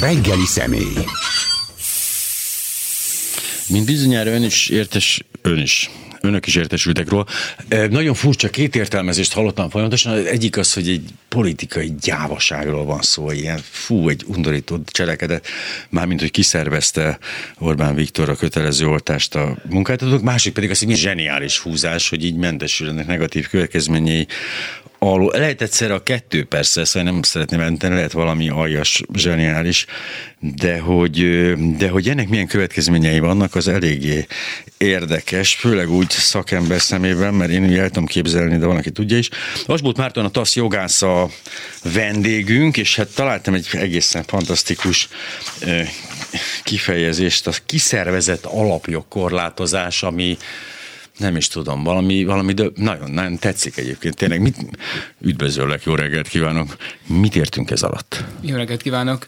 Reggeli személy. Mint bizonyára ön is értes, ön is önök is értesültek róla. Nagyon furcsa két értelmezést hallottam folyamatosan. Az egyik az, hogy egy politikai gyávaságról van szó, ilyen fú, egy undorító cselekedet, mármint, hogy kiszervezte Orbán Viktor a kötelező oltást a munkáltatók, másik pedig az, hogy mi zseniális húzás, hogy így mentesülnek negatív következményei alul. Lehet egyszer a kettő persze, szóval nem szeretném menteni, lehet valami aljas, zseniális, de hogy, de hogy ennek milyen következményei vannak, az eléggé érdekes, főleg úgy szakember szemében, mert én el tudom képzelni, de van, aki tudja is. Asbult Márton a TASZ jogász a vendégünk, és hát találtam egy egészen fantasztikus kifejezést, a kiszervezett alapjogkorlátozás, ami nem is tudom, valami, valami de nagyon, nagyon tetszik egyébként. Tényleg, mit, üdvözöllek, jó reggelt kívánok. Mit értünk ez alatt? Jó reggelt kívánok.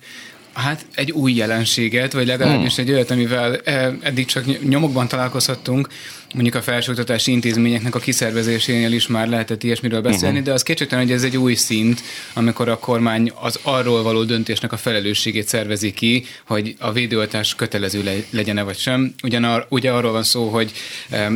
Hát egy új jelenséget, vagy legalábbis hmm. egy olyat, amivel eh, eddig csak nyomokban találkozhattunk, mondjuk a felsőoktatási intézményeknek a kiszervezésénél is már lehetett ilyesmiről beszélni, uh-huh. de az kétségtelen, hogy ez egy új szint, amikor a kormány az arról való döntésnek a felelősségét szervezi ki, hogy a védőoltás kötelező le, legyen-e vagy sem. Ugyanar, ugye arról van szó, hogy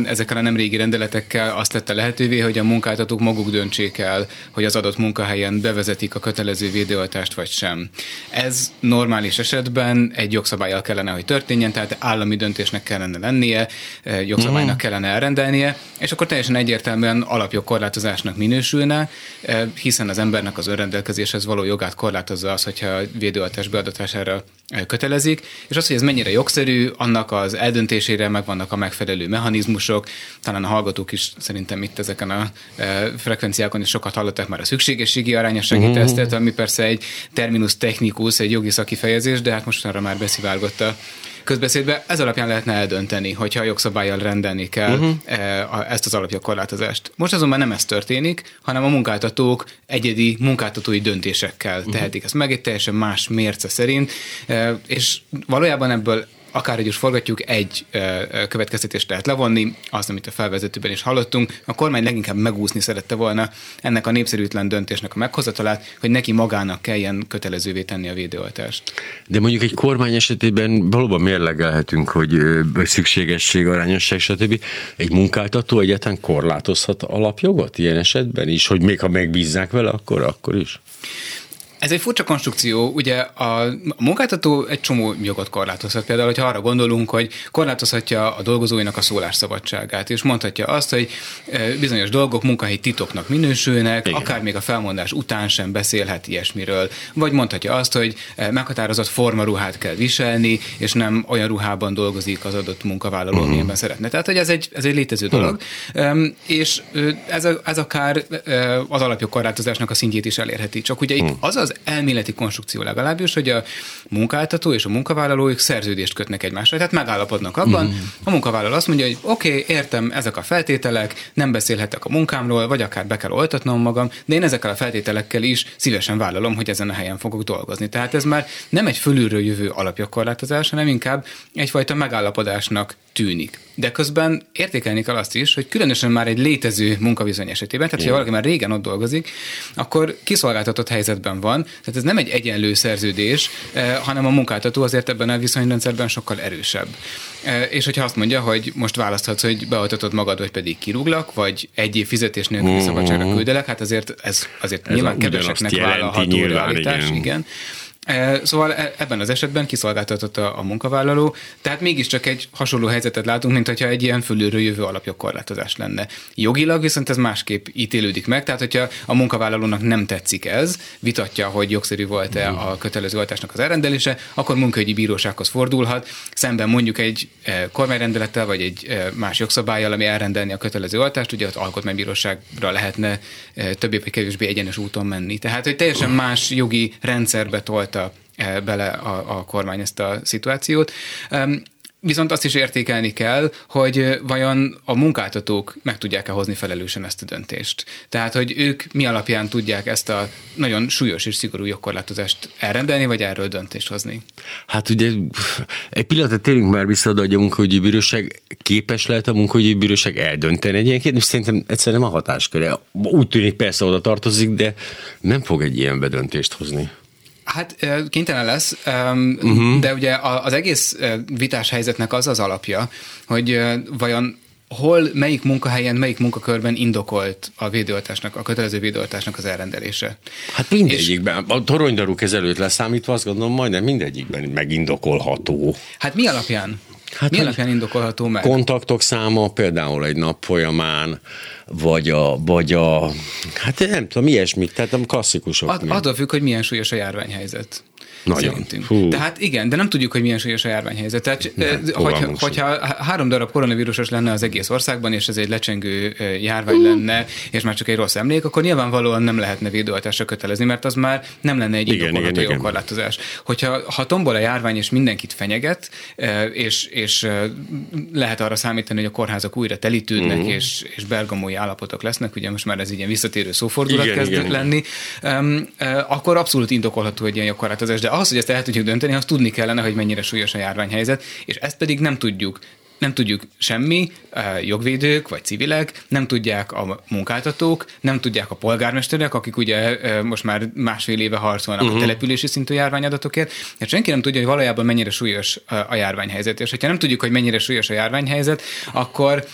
ezekkel a nem régi rendeletekkel azt tette lehetővé, hogy a munkáltatók maguk döntsék el, hogy az adott munkahelyen bevezetik a kötelező védőoltást vagy sem. Ez normális esetben egy jogszabályjal kellene, hogy történjen, tehát állami döntésnek kellene lennie, eh, jogszabálynak kellene elrendelnie, és akkor teljesen egyértelműen alapjogkorlátozásnak minősülne, eh, hiszen az embernek az önrendelkezéshez való jogát korlátozza az, hogyha a védőoltás beadatására eh, kötelezik, és az, hogy ez mennyire jogszerű, annak az eldöntésére megvannak a megfelelő mechanizmusok, talán a hallgatók is szerintem itt ezeken a eh, frekvenciákon is sokat hallották már a szükségességi arányossági uh-huh. tesztet, ami persze egy terminus technicus, egy jogi szakifejezés, de hát most arra már beszivárgott a közbeszédbe. Ez alapján lehetne eldönteni, hogyha a jogszabályjal rendelni kell uh-huh. ezt az alapjogkorlátozást. Most azonban nem ez történik, hanem a munkáltatók egyedi munkáltatói döntésekkel uh-huh. tehetik ezt meg, egy teljesen más mérce szerint, eh, és valójában ebből akár is forgatjuk, egy következtetést lehet levonni, azt, amit a felvezetőben is hallottunk. A kormány leginkább megúszni szerette volna ennek a népszerűtlen döntésnek a meghozatalát, hogy neki magának kelljen kötelezővé tenni a védőoltást. De mondjuk egy kormány esetében valóban mérlegelhetünk, hogy szükségesség, arányosság, stb. Egy munkáltató egyetlen korlátozhat alapjogot ilyen esetben is, hogy még ha megbízzák vele, akkor, akkor is? Ez egy furcsa konstrukció, ugye a munkáltató egy csomó jogot korlátozhat. Például, hogyha arra gondolunk, hogy korlátozhatja a dolgozóinak a szólásszabadságát, és mondhatja azt, hogy e, bizonyos dolgok munkahelyi titoknak minősülnek, Igen. akár még a felmondás után sem beszélhet ilyesmiről. Vagy mondhatja azt, hogy e, meghatározott formaruhát kell viselni, és nem olyan ruhában dolgozik az adott munkavállaló, uh-huh. amilyenben szeretne. Tehát, hogy ez egy, ez egy létező dolog. Uh-huh. És ez, ez akár az alapjog korlátozásnak a szintjét is elérheti. Csak ugye itt uh-huh. az az elméleti konstrukció legalábbis, hogy a munkáltató és a munkavállalóik szerződést kötnek egymásra, tehát megállapodnak abban, mm. a munkavállaló azt mondja, hogy oké, okay, értem, ezek a feltételek, nem beszélhetek a munkámról, vagy akár be kell oltatnom magam, de én ezekkel a feltételekkel is szívesen vállalom, hogy ezen a helyen fogok dolgozni. Tehát ez már nem egy fölülről jövő alapjogkorlátozás, hanem inkább egyfajta megállapodásnak tűnik. De közben értékelni kell azt is, hogy különösen már egy létező munkaviszony esetében, tehát ha valaki már régen ott dolgozik, akkor kiszolgáltatott helyzetben van, tehát ez nem egy egyenlő szerződés, eh, hanem a munkáltató azért ebben a viszonyrendszerben sokkal erősebb. Eh, és hogyha azt mondja, hogy most választhatsz, hogy beoltatod magad, vagy pedig kirúglak, vagy egy év fizetés nélküli uh-huh. szabadságra küldélek, hát azért ez azért ez nyilván keveseknek vállalható realitás. Igen. igen. Szóval e, ebben az esetben kiszolgáltatott a, a munkavállaló, tehát mégiscsak egy hasonló helyzetet látunk, mint hogyha egy ilyen fölülről jövő alapjogkorlátozás lenne. Jogilag viszont ez másképp ítélődik meg, tehát hogyha a munkavállalónak nem tetszik ez, vitatja, hogy jogszerű volt-e a kötelező oltásnak az elrendelése, akkor munkaügyi bírósághoz fordulhat, szemben mondjuk egy kormányrendelettel vagy egy más jogszabályjal, ami elrendelni a kötelező oltást, ugye az alkotmánybíróságra lehetne többé vagy kevésbé egyenes úton menni. Tehát, hogy teljesen más jogi rendszerbe tolt tolta eh, bele a, a kormány ezt a szituációt. Viszont azt is értékelni kell, hogy vajon a munkáltatók meg tudják-e hozni felelősen ezt a döntést. Tehát, hogy ők mi alapján tudják ezt a nagyon súlyos és szigorú jogkorlátozást elrendelni, vagy erről döntést hozni. Hát ugye egy pillanatot térünk már vissza oda, hogy a munkahogyi bíróság képes lehet a munkahogyi bíróság eldönteni egy ilyen kérdést, szerintem egyszerűen nem a hatásköre. Úgy tűnik persze oda tartozik, de nem fog egy ilyen bedöntést hozni. Hát kénytelen lesz, uh-huh. de ugye az egész vitás helyzetnek az az alapja, hogy vajon hol, melyik munkahelyen, melyik munkakörben indokolt a védőoltásnak, a kötelező védőoltásnak az elrendelése. Hát mindegyikben. És, a toronydarú kezelőt leszámítva azt gondolom majdnem mindegyikben megindokolható. Hát mi alapján? Hát Mi alapján indokolható meg? Kontaktok száma például egy nap folyamán, vagy a, vagy a hát nem tudom, ilyesmit, tehát a klasszikusok. Ad, attól függ, hogy milyen súlyos a járványhelyzet. Nagyon. Fú. Tehát igen, de nem tudjuk, hogy milyen súlyos a járványhelyzet. Tehát, nem, hogyha, hogyha három darab koronavírusos lenne az egész országban, és ez egy lecsengő járvány lenne, és már csak egy rossz emlék, akkor nyilvánvalóan nem lehetne védőoltásra kötelezni, mert az már nem lenne egy indokolható jogkorlátozás. Hogyha ha tombol a járvány, és mindenkit fenyeget, és, és lehet arra számítani, hogy a kórházak újra telítődnek, uh-huh. és, és bergamói állapotok lesznek, ugye most már ez ilyen visszatérő szófordulat igen, kezd igen, lenni, igen. akkor abszolút indokolható egy ilyen jogkorlátozás, de az, hogy ezt el tudjuk dönteni, azt tudni kellene, hogy mennyire súlyos a járványhelyzet, és ezt pedig nem tudjuk nem tudjuk semmi, jogvédők vagy civilek, nem tudják a munkáltatók, nem tudják a polgármesterek, akik ugye most már másfél éve harcolnak uh-huh. a mhm. települési szintű járványadatokért. Hát senki nem tudja, hogy valójában mennyire súlyos a járványhelyzet. És hogyha nem tudjuk, hogy mennyire súlyos a járványhelyzet, akkor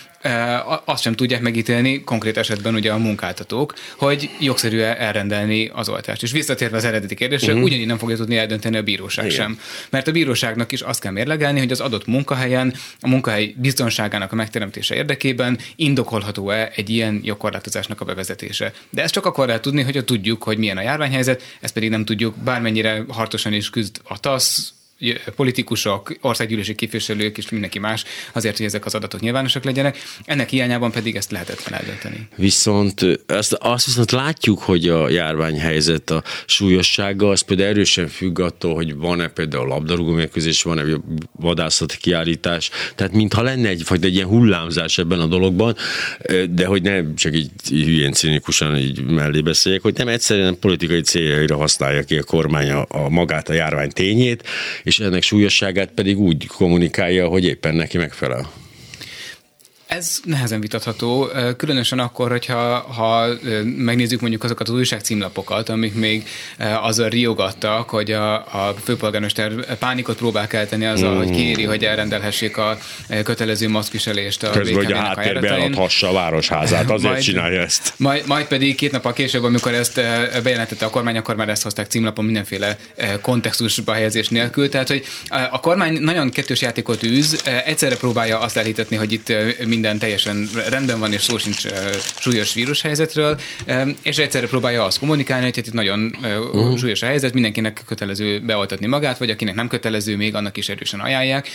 azt sem tudják megítélni konkrét esetben ugye a munkáltatók, hogy jogszerű elrendelni az oltást. És visszatérve az eredeti kérdésre, uh-huh. ugyanígy nem fogja tudni eldönteni a bíróság Igen. sem. Mert a bíróságnak is azt kell mérlegelni, hogy az adott munkahelyen a munkahely biztonságának a megteremtése érdekében indokolható-e egy ilyen jogkorlátozásnak a bevezetése. De ezt csak akkor lehet tudni, hogyha tudjuk, hogy milyen a járványhelyzet, ezt pedig nem tudjuk, bármennyire hartosan is küzd a TASZ, politikusok, országgyűlési képviselők és mindenki más azért, hogy ezek az adatok nyilvánosak legyenek. Ennek hiányában pedig ezt lehetetlen eldönteni. Viszont azt, azt viszont látjuk, hogy a járványhelyzet a súlyossága, az például erősen függ attól, hogy van-e például labdarúgó mérkőzés, van-e vadászati kiállítás, tehát mintha lenne egyfajta egy ilyen hullámzás ebben a dologban, de hogy nem csak így hülyén cinikusan így mellé beszéljek, hogy nem egyszerűen politikai céljaira használja ki a kormány a, a magát a járvány tényét, ennek súlyosságát pedig úgy kommunikálja, hogy éppen neki megfelel. Ez nehezen vitatható, különösen akkor, hogyha ha megnézzük mondjuk azokat az újság címlapokat, amik még azzal riogattak, hogy a, a főpolgármester pánikot próbál kelteni azzal, mm. hogy kéri, hogy elrendelhessék a kötelező maszkviselést a Közben, hogy a háttérbe eladhassa a városházát, azért majd, csinálja ezt. Majd, majd pedig két nap később, amikor ezt bejelentette a kormány, akkor már ezt hozták címlapon mindenféle kontextusba helyezés nélkül. Tehát, hogy a kormány nagyon kettős játékot űz, egyszerre próbálja azt elhitetni, hogy itt mind minden teljesen rendben van, és szó sincs súlyos vírushelyzetről, és egyszerre próbálja azt kommunikálni, hogy itt nagyon uh-huh. súlyos a helyzet, mindenkinek kötelező beoltatni magát, vagy akinek nem kötelező, még annak is erősen ajánlják.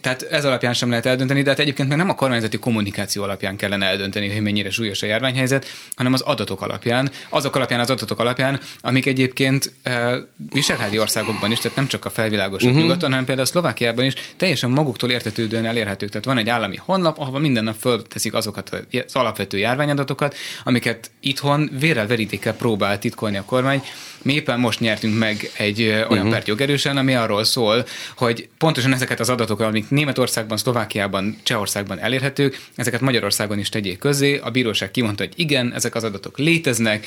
Tehát ez alapján sem lehet eldönteni, de hát egyébként meg nem a kormányzati kommunikáció alapján kellene eldönteni, hogy mennyire súlyos a járványhelyzet, hanem az adatok alapján, azok alapján, az adatok alapján, amik egyébként viselhádi országokban is, tehát nem csak a felvilágosult uh-huh. nyugaton, hanem például a Szlovákiában is teljesen maguktól értetődően elérhetők. Tehát van egy állami honlap, ahol minden utána fölteszik azokat az alapvető járványadatokat, amiket itthon vérrel verítékkel próbál titkolni a kormány. Mi éppen most nyertünk meg egy olyan uh-huh. pert jogerősen, ami arról szól, hogy pontosan ezeket az adatokat, amik Németországban, Szlovákiában, Csehországban elérhetők, ezeket Magyarországon is tegyék közé. A bíróság kimondta, hogy igen, ezek az adatok léteznek,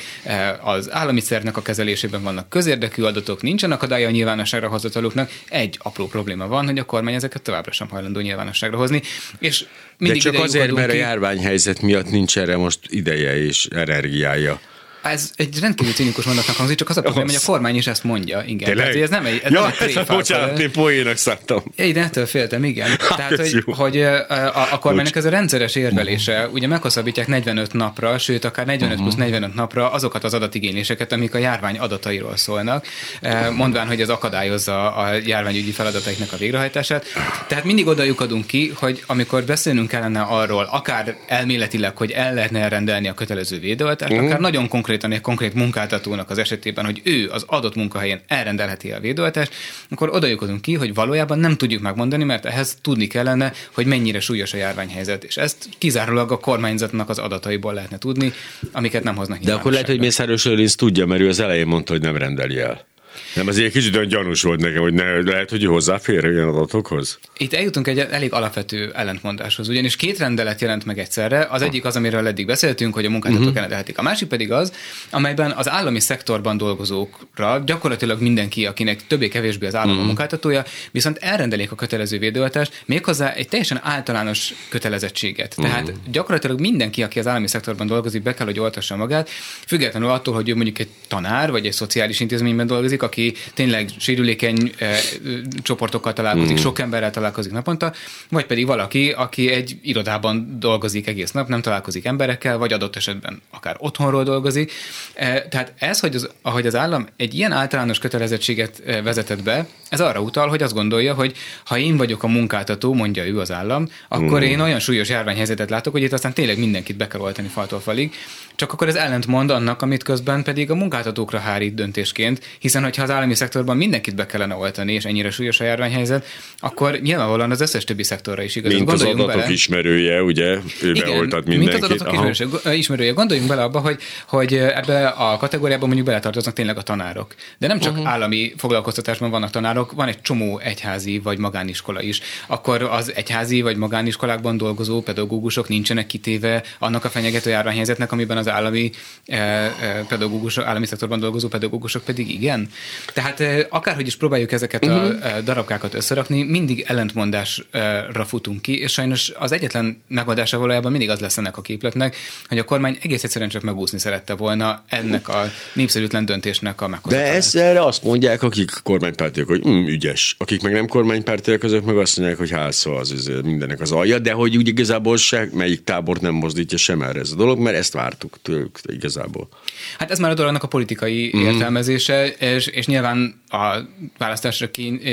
az állami szervnek a kezelésében vannak közérdekű adatok, nincsen akadálya a nyilvánosságra hozataluknak. Egy apró probléma van, hogy a kormány ezeket továbbra sem hajlandó nyilvánosságra hozni. És mindig De csak azért, mert ki. a járványhelyzet miatt nincs erre most ideje és energiája. Ez egy rendkívül cinikus mondatnak hangzik, csak az a probléma, hogy a kormány is ezt mondja. Igen. Tényleg? Tehát, ez nem egy, ez ja, nem egy tréfát, bocsánat, én poénak szántam. Én ettől féltem, igen. Hát Tehát, hogy, hogy a, a kormánynak ez a rendszeres érvelése, ugye meghosszabbítják 45 napra, sőt, akár 45 plusz 45 napra azokat az adatigényléseket, amik a járvány adatairól szólnak, mondván, hogy ez akadályozza a járványügyi feladataiknak a végrehajtását. Tehát mindig oda lyukadunk ki, hogy amikor beszélnünk kellene arról, akár elméletileg, hogy el lehetne rendelni a kötelező védőoltást, uh-huh. akár nagyon konkrét konkrétan egy konkrét munkáltatónak az esetében, hogy ő az adott munkahelyen elrendelheti a védőoltást, akkor oda jutunk ki, hogy valójában nem tudjuk megmondani, mert ehhez tudni kellene, hogy mennyire súlyos a járványhelyzet. És ezt kizárólag a kormányzatnak az adataiból lehetne tudni, amiket nem hoznak De akkor lehet, hogy Mészáros Lőrinc tudja, mert ő az elején mondta, hogy nem rendeli el. Nem, az egy kicsit olyan gyanús volt nekem, hogy ne, lehet, hogy hozzáfér ilyen adatokhoz? Itt eljutunk egy elég alapvető ellentmondáshoz, ugyanis két rendelet jelent meg egyszerre. Az egyik az, amiről eddig beszéltünk, hogy a munkáltatók uh-huh. rendelhetik. A másik pedig az, amelyben az állami szektorban dolgozókra gyakorlatilag mindenki, akinek többé-kevésbé az állam uh-huh. a munkáltatója, viszont elrendelik a kötelező védőoltást, méghozzá egy teljesen általános kötelezettséget. Tehát uh-huh. gyakorlatilag mindenki, aki az állami szektorban dolgozik, be kell, hogy oltassa magát, függetlenül attól, hogy ő mondjuk egy tanár vagy egy szociális intézményben dolgozik, aki tényleg sérülékeny e, csoportokkal találkozik, mm. sok emberrel találkozik naponta, vagy pedig valaki, aki egy irodában dolgozik egész nap, nem találkozik emberekkel, vagy adott esetben akár otthonról dolgozik. E, tehát ez, hogy az, ahogy az állam egy ilyen általános kötelezettséget e, vezetett be, ez arra utal, hogy azt gondolja, hogy ha én vagyok a munkáltató, mondja ő az állam, akkor mm. én olyan súlyos járványhelyzetet látok, hogy itt aztán tényleg mindenkit be kell oltani faltól falig. Csak akkor ez ellentmond annak, amit közben pedig a munkáltatókra hárít döntésként, hiszen hogyha az állami szektorban mindenkit be kellene oltani, és ennyire súlyos a járványhelyzet, akkor nyilvánvalóan az összes többi szektorra is igaz. Mint az adatok bele. ismerője, ugye? Ő Igen, beoltat mindenkit. Mint az adatok Aha. ismerője. Gondoljunk bele abba, hogy, hogy ebbe a kategóriában mondjuk beletartoznak tényleg a tanárok. De nem csak uh-huh. állami foglalkoztatásban vannak tanárok, van egy csomó egyházi vagy magániskola is. Akkor az egyházi vagy magániskolákban dolgozó pedagógusok nincsenek kitéve annak a fenyegető járványhelyzetnek, amiben az állami eh, pedagógusok, állami szektorban dolgozó pedagógusok pedig igen. Tehát akárhogy is próbáljuk ezeket uh-huh. a mhm. darabkákat összerakni, mindig ellentmondásra futunk ki, és sajnos az egyetlen megoldása valójában mindig az lesz ennek a képletnek, hogy a kormány egész egyszerűen csak megúszni szerette volna ennek a népszerűtlen döntésnek a meghozatát. De ezt erre azt mondják, akik kormánypártiak, hogy mm, ügyes. Akik meg nem kormánypártiak, azok meg azt mondják, hogy hát szó az, az mindenek az alja, de hogy úgy igazából se, melyik tábort nem mozdítja sem erre ez a dolog, mert ezt vártuk tőlük igazából. Hát ez már a dolognak a politikai mm. értelmezése, és, és nyilván a választásra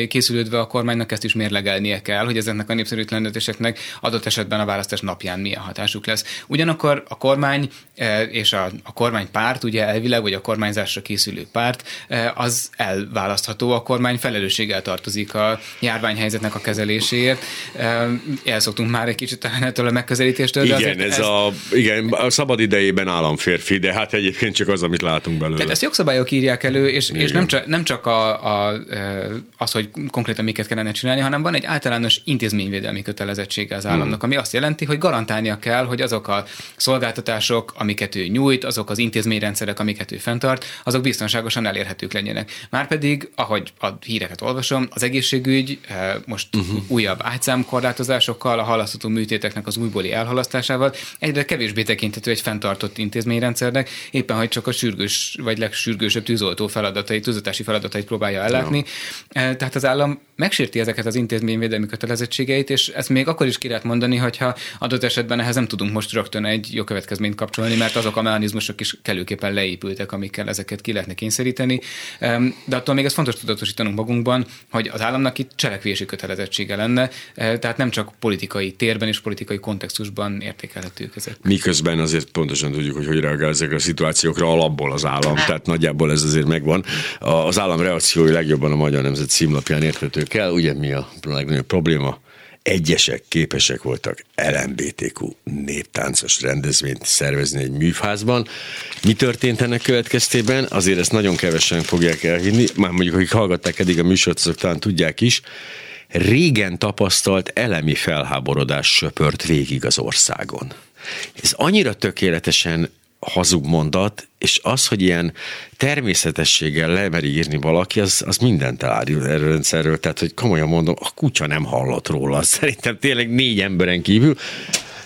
készülődve a kormánynak ezt is mérlegelnie kell, hogy ezeknek a népszerűtlenedéseknek adott esetben a választás napján milyen hatásuk lesz. Ugyanakkor a kormány e, és a, a kormánypárt, ugye elvileg, vagy a kormányzásra készülő párt, e, az elválasztható, a kormány felelősséggel tartozik a járványhelyzetnek a kezeléséért. E, elszoktunk már egy kicsit ettől a megközelítéstől. Igen, ez, ez a, igen, a szabad idejében államférfi, de hát egyébként csak az, amit látunk belőle. Tehát ezt jogszabályok írják elő, és, és nem, csak, nem csak a a, az, hogy konkrétan miket kellene csinálni, hanem van egy általános intézményvédelmi kötelezettsége az államnak, hmm. ami azt jelenti, hogy garantálnia kell, hogy azok a szolgáltatások, amiket ő nyújt, azok az intézményrendszerek, amiket ő fenntart, azok biztonságosan elérhetők legyenek. Márpedig, ahogy a híreket olvasom, az egészségügy most uh-huh. újabb ágyszámkorlátozásokkal, a halasztható műtéteknek az újbóli elhalasztásával egyre kevésbé tekintető egy fenntartott intézményrendszernek, éppen hogy csak a sürgős vagy legsürgősebb tűzoltó feladatai, tűzoltási feladatait próbálja ellátni. Ja. Tehát az állam megsérti ezeket az intézményvédelmi kötelezettségeit, és ezt még akkor is ki lehet mondani, hogyha adott esetben ehhez nem tudunk most rögtön egy jó következményt kapcsolni, mert azok a mechanizmusok is kellőképpen leépültek, amikkel ezeket ki lehetne kényszeríteni. De attól még ez fontos tudatosítanunk magunkban, hogy az államnak itt cselekvési kötelezettsége lenne, tehát nem csak politikai térben és politikai kontextusban értékelhetők ezek. Miközben azért pontosan tudjuk, hogy hogy reagál ezekre a szituációkra alapból az állam, tehát nagyjából ez azért megvan. Az állam reakciói legjobban a Magyar Nemzet címlapján érthetők el. Ugye mi a legnagyobb probléma? Egyesek képesek voltak LMBTQ néptáncos rendezvényt szervezni egy műfázban. Mi történt ennek következtében? Azért ezt nagyon kevesen fogják elhinni, már mondjuk akik hallgatták eddig a műsort, azok talán tudják is. Régen tapasztalt elemi felháborodás söpört végig az országon. Ez annyira tökéletesen hazug mondat, és az, hogy ilyen természetességgel lemeri írni valaki, az, az mindent elárul erről rendszerről, tehát hogy komolyan mondom, a kutya nem hallott róla, szerintem tényleg négy emberen kívül,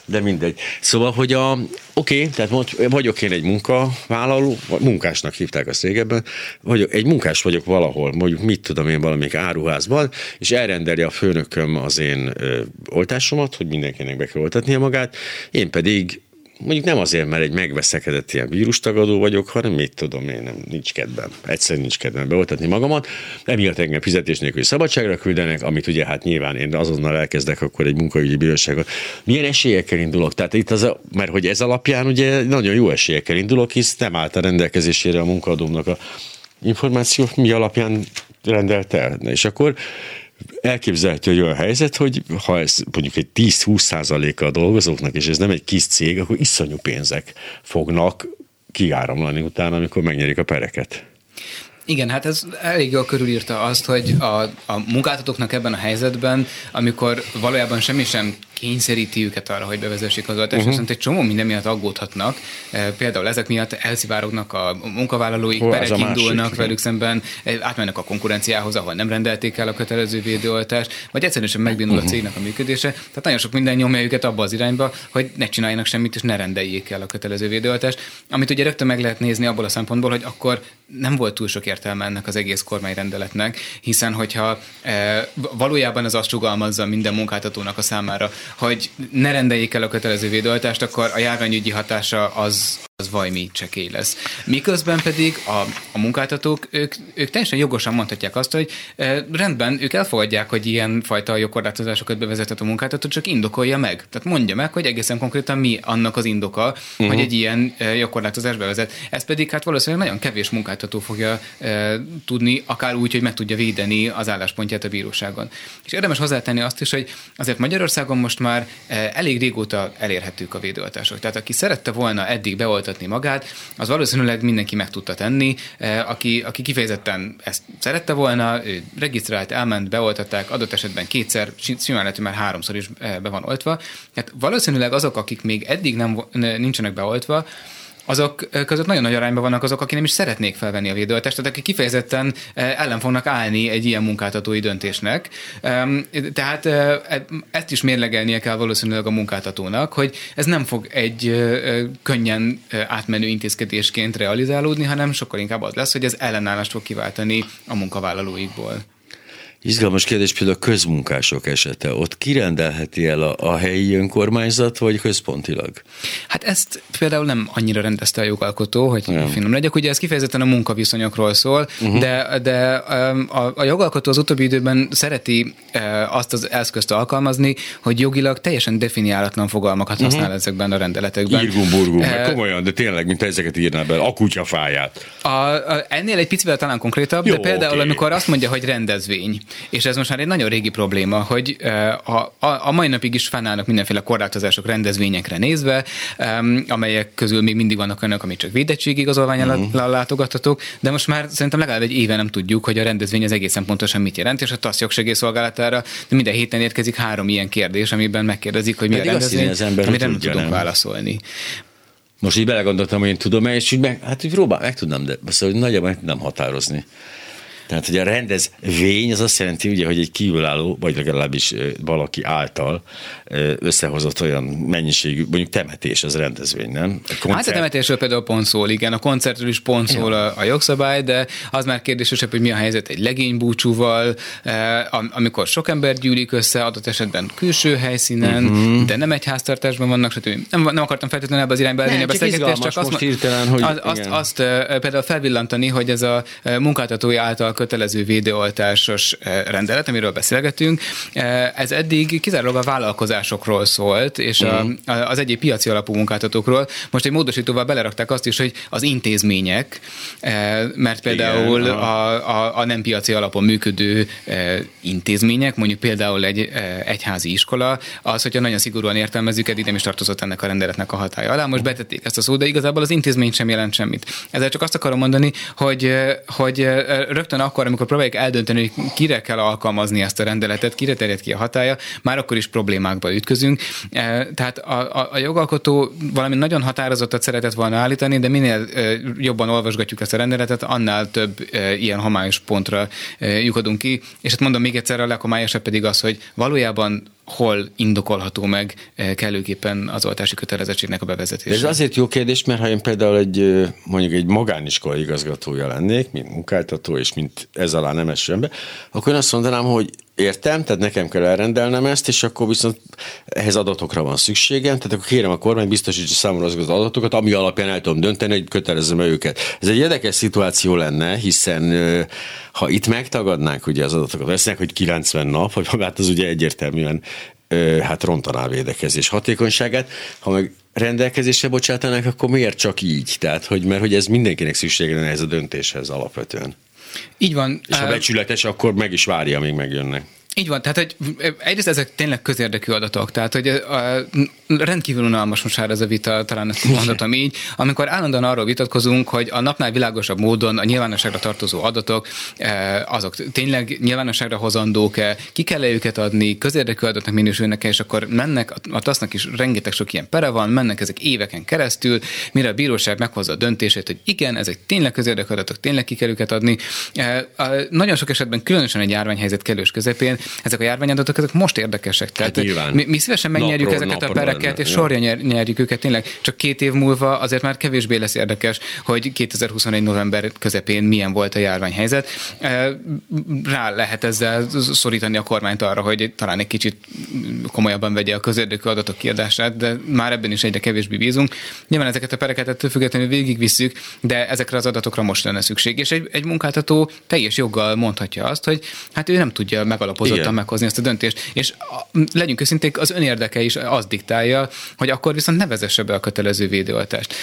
de mindegy. Szóval, hogy a, oké, okay, tehát most vagyok én egy munkavállaló, munkásnak hívták azt régebben, vagyok, egy munkás vagyok valahol, mondjuk mit tudom én valamelyik áruházban, és elrendeli a főnököm az én ö, oltásomat, hogy mindenkinek be kell oltatnia magát, én pedig mondjuk nem azért, mert egy megveszekedett ilyen vírustagadó vagyok, hanem mit tudom én, nem, nincs kedvem. Egyszerűen nincs kedvem beoltatni magamat. Emiatt engem fizetés nélkül szabadságra küldenek, amit ugye hát nyilván én azonnal elkezdek akkor egy munkaügyi bíróságot. Milyen esélyekkel indulok? Tehát itt az, a, mert hogy ez alapján ugye nagyon jó esélyekkel indulok, hisz nem állt a rendelkezésére a munkadómnak a információ, mi alapján rendelt el. És akkor elképzelhető egy olyan helyzet, hogy ha ez mondjuk egy 10-20 százaléka a dolgozóknak, és ez nem egy kis cég, akkor iszonyú pénzek fognak kiáramlani utána, amikor megnyerik a pereket. Igen, hát ez elég jól körülírta azt, hogy a, a munkáltatóknak ebben a helyzetben, amikor valójában semmi sem kényszeríti őket arra, hogy bevezessék az oltást, uh-huh. viszont egy csomó minden miatt aggódhatnak. E, például ezek miatt elszivárognak a munkavállalóik, Hol, perek indulnak másik, velük szemben, e, átmennek a konkurenciához, ahol nem rendelték el a kötelező védőoltást, vagy egyszerűen sem megbénul uh-huh. a cégnek a működése. Tehát nagyon sok minden nyomja őket abba az irányba, hogy ne csináljanak semmit, és ne rendeljék el a kötelező védőoltást. Amit ugye rögtön meg lehet nézni abból a szempontból, hogy akkor nem volt túl sok értelme ennek az egész kormányrendeletnek, hiszen hogyha e, valójában az azt sugalmazza minden munkáltatónak a számára, hogy ne rendeljék el a kötelező védőoltást, akkor a járványügyi hatása az, az vajmi csekély lesz. Miközben pedig a, a munkáltatók, ők, ők teljesen jogosan mondhatják azt, hogy e, rendben, ők elfogadják, hogy ilyen fajta jogkorlátozásokat bevezetett a munkáltató, csak indokolja meg. Tehát mondja meg, hogy egészen konkrétan mi annak az indoka, uh-huh. hogy egy ilyen e, jogkorlátozás bevezet. Ez pedig hát valószínűleg nagyon kevés munkáltató fogja e, tudni, akár úgy, hogy meg tudja védeni az álláspontját a bíróságon. És érdemes hozzátenni azt is, hogy azért Magyarországon most már e, elég régóta elérhetők a védőoltások. Tehát aki szerette volna eddig beoltani beoltatni magát, az valószínűleg mindenki meg tudta tenni. Eh, aki, aki kifejezetten ezt szerette volna, ő regisztrált, elment, beoltatták, adott esetben kétszer, simán lehet, már háromszor is eh, be van oltva. Hát valószínűleg azok, akik még eddig nem, nincsenek beoltva, azok között nagyon nagy arányban vannak azok, akik nem is szeretnék felvenni a védőoltást, akik kifejezetten ellen fognak állni egy ilyen munkáltatói döntésnek. Tehát e, ezt is mérlegelnie kell valószínűleg a munkáltatónak, hogy ez nem fog egy könnyen átmenő intézkedésként realizálódni, hanem sokkal inkább az lesz, hogy ez ellenállást fog kiváltani a munkavállalóikból. Izgalmas kérdés például a közmunkások esete. Ott kirendelheti el a, a helyi önkormányzat, vagy központilag? Hát ezt például nem annyira rendezte a jogalkotó, hogy nem. finom legyek. Ugye ez kifejezetten a munkaviszonyokról szól, uh-huh. de, de a, a jogalkotó az utóbbi időben szereti e, azt az eszközt alkalmazni, hogy jogilag teljesen definiálatlan fogalmakat uh-huh. használ ezekben a rendeletekben. Írgum, burgum, e, komolyan, de tényleg, mint ezeket írná be, a kutyafáját. A, a, ennél egy picivel talán konkrétabb, Jó, de például okay. amikor azt mondja, hogy rendezvény, és ez most már egy nagyon régi probléma, hogy a, a, a mai napig is fennállnak mindenféle korlátozások rendezvényekre nézve, amelyek közül még mindig vannak önök, amik csak védettségigazolványal uh-huh. látogathatók, de most már szerintem legalább egy éve nem tudjuk, hogy a rendezvény az egészen pontosan mit jelent, és a TASZ jogsegélyszolgálatára de minden héten érkezik három ilyen kérdés, amiben megkérdezik, hogy mi Pedig a rendezvény, az ember amire nem tudunk nem. válaszolni. Most így belegondoltam, hogy én tudom és így meg, hát úgy próbál, meg tudnám, de szóval, hogy nagyjából meg tudnám határozni. Tehát, hogy a rendezvény az azt jelenti, ugye, hogy egy kívülálló, vagy legalábbis valaki által összehozott olyan mennyiségű, mondjuk temetés az rendezvény, nem? A koncert... Hát a temetésről például pont szól, igen, a koncertről is pont szól a, a jogszabály, de az már kérdésesebb, hogy mi a helyzet egy legénybúcsúval, amikor sok ember gyűlik össze, adott esetben külső helyszínen, uh-huh. de nem egy háztartásban vannak, stb. Nem, nem akartam feltétlenül ebbe az irányba elvinni a beszélgetést, csak azt, hirtelen, hogy azt, azt, azt például felvillantani, hogy ez a munkáltatói által kötelező védőoltásos eh, rendelet, amiről beszélgetünk, eh, ez eddig kizárólag a vállalkozásokról szólt, és a, mhm. az egyéb piaci alapú munkáltatókról. Most egy módosítóval belerakták azt is, hogy az intézmények, eh, mert például Igen, a, a, a nem piaci alapon működő intézmények, mondjuk például egy egyházi iskola, az, hogyha nagyon szigorúan értelmezzük, eddig nem is tartozott ennek a rendeletnek a hatája alá. Most betették ezt a szót, de igazából az intézmény sem jelent semmit. Ezzel csak azt akarom mondani, hogy, hogy rögtön akkor, amikor próbáljuk eldönteni, hogy kire kell alkalmazni ezt a rendeletet, kire terjed ki a hatája, már akkor is problémákba ütközünk. E, tehát a, a, a jogalkotó valami nagyon határozottat szeretett volna állítani, de minél e, jobban olvasgatjuk ezt a rendeletet, annál több e, ilyen homályos pontra lyukadunk ki. És hát mondom még egyszer, a leghomályosabb pedig az, hogy valójában hol indokolható meg eh, kellőképpen az oltási kötelezettségnek a bevezetése? Ez azért jó kérdés, mert ha én például egy mondjuk egy magániskola igazgatója lennék, mint munkáltató, és mint ez alá nem ember, akkor én azt mondanám, hogy Értem, tehát nekem kell elrendelnem ezt, és akkor viszont ehhez adatokra van szükségem, tehát akkor kérem a kormány biztosítsa számomra azokat az adatokat, ami alapján el tudom dönteni, hogy kötelezem őket. Ez egy érdekes szituáció lenne, hiszen ha itt megtagadnánk ugye az adatokat, vesznek, hogy 90 nap, vagy magát az ugye egyértelműen hát rontaná a védekezés hatékonyságát, ha meg rendelkezésre bocsátanak, akkor miért csak így? Tehát, hogy, mert hogy ez mindenkinek szüksége lenne ez a döntéshez alapvetően. Így van. És ha becsületes, akkor meg is várja, amíg megjönnek. Így van, tehát hogy egyrészt ezek tényleg közérdekű adatok, tehát hogy a, rendkívül unalmas most már ez a vita, talán ezt mondhatom így, amikor állandóan arról vitatkozunk, hogy a napnál világosabb módon a nyilvánosságra tartozó adatok, azok tényleg nyilvánosságra hozandók-e, ki kell -e őket adni, közérdekű adatnak minősülnek -e, és akkor mennek, a TASZ-nak is rengeteg sok ilyen pere van, mennek ezek éveken keresztül, mire a bíróság meghozza a döntését, hogy igen, ezek tényleg közérdekű adatok, tényleg ki kell őket adni. Nagyon sok esetben, különösen egy járványhelyzet kellős közepén, ezek a járványadatok ezek most érdekesek. Tehát hát mi, mi szívesen megnyerjük napról, ezeket napról a pereket, és sorja nyer, nyerjük őket tényleg. Csak két év múlva azért már kevésbé lesz érdekes, hogy 2021. november közepén milyen volt a járványhelyzet. Rá lehet ezzel szorítani a kormányt arra, hogy talán egy kicsit komolyabban vegye a közérdekű adatok kiadását, de már ebben is egyre kevésbé bízunk. Nyilván ezeket a pereket ettől függetlenül végigvisszük, de ezekre az adatokra most lenne szükség. És egy, egy munkáltató teljes joggal mondhatja azt, hogy hát ő nem tudja megalapozottan Igen. meghozni ezt a döntést. És a, legyünk őszinték, az önérdeke is az diktálja, hogy akkor viszont ne vezesse be a kötelező védőoltást.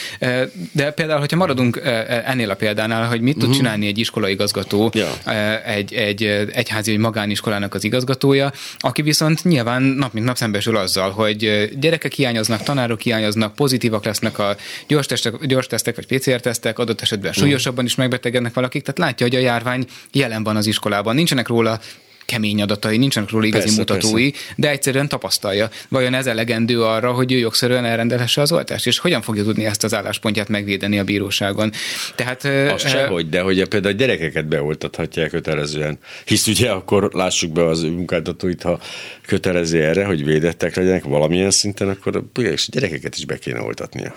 De például, hogyha maradunk ennél a példánál, hogy mit tud uh-huh. csinálni egy iskolaigazgató, ja. egy, egy egyházi vagy magániskolának az igazgatója, aki viszont nyilván nap mint nap szembesül azzal, hogy gyerekek hiányoznak, tanárok hiányoznak, pozitívak lesznek a gyors, testek, gyors tesztek vagy PCR-tesztek, adott esetben mhm. súlyosabban is megbetegednek valakik, tehát látja, hogy a járvány jelen van az iskolában. Nincsenek róla kemény adatai, nincsenek róla igazi persze, mutatói, persze. de egyszerűen tapasztalja. Vajon ez elegendő arra, hogy ő jogszerűen elrendelhesse az oltást, és hogyan fogja tudni ezt az álláspontját megvédeni a bíróságon? Tehát, Azt e- sehogy, de hogy például a gyerekeket beoltathatják kötelezően. Hisz ugye akkor lássuk be az munkáltatóit, ha kötelező erre, hogy védettek legyenek valamilyen szinten, akkor és gyerekeket is be kéne oltatnia.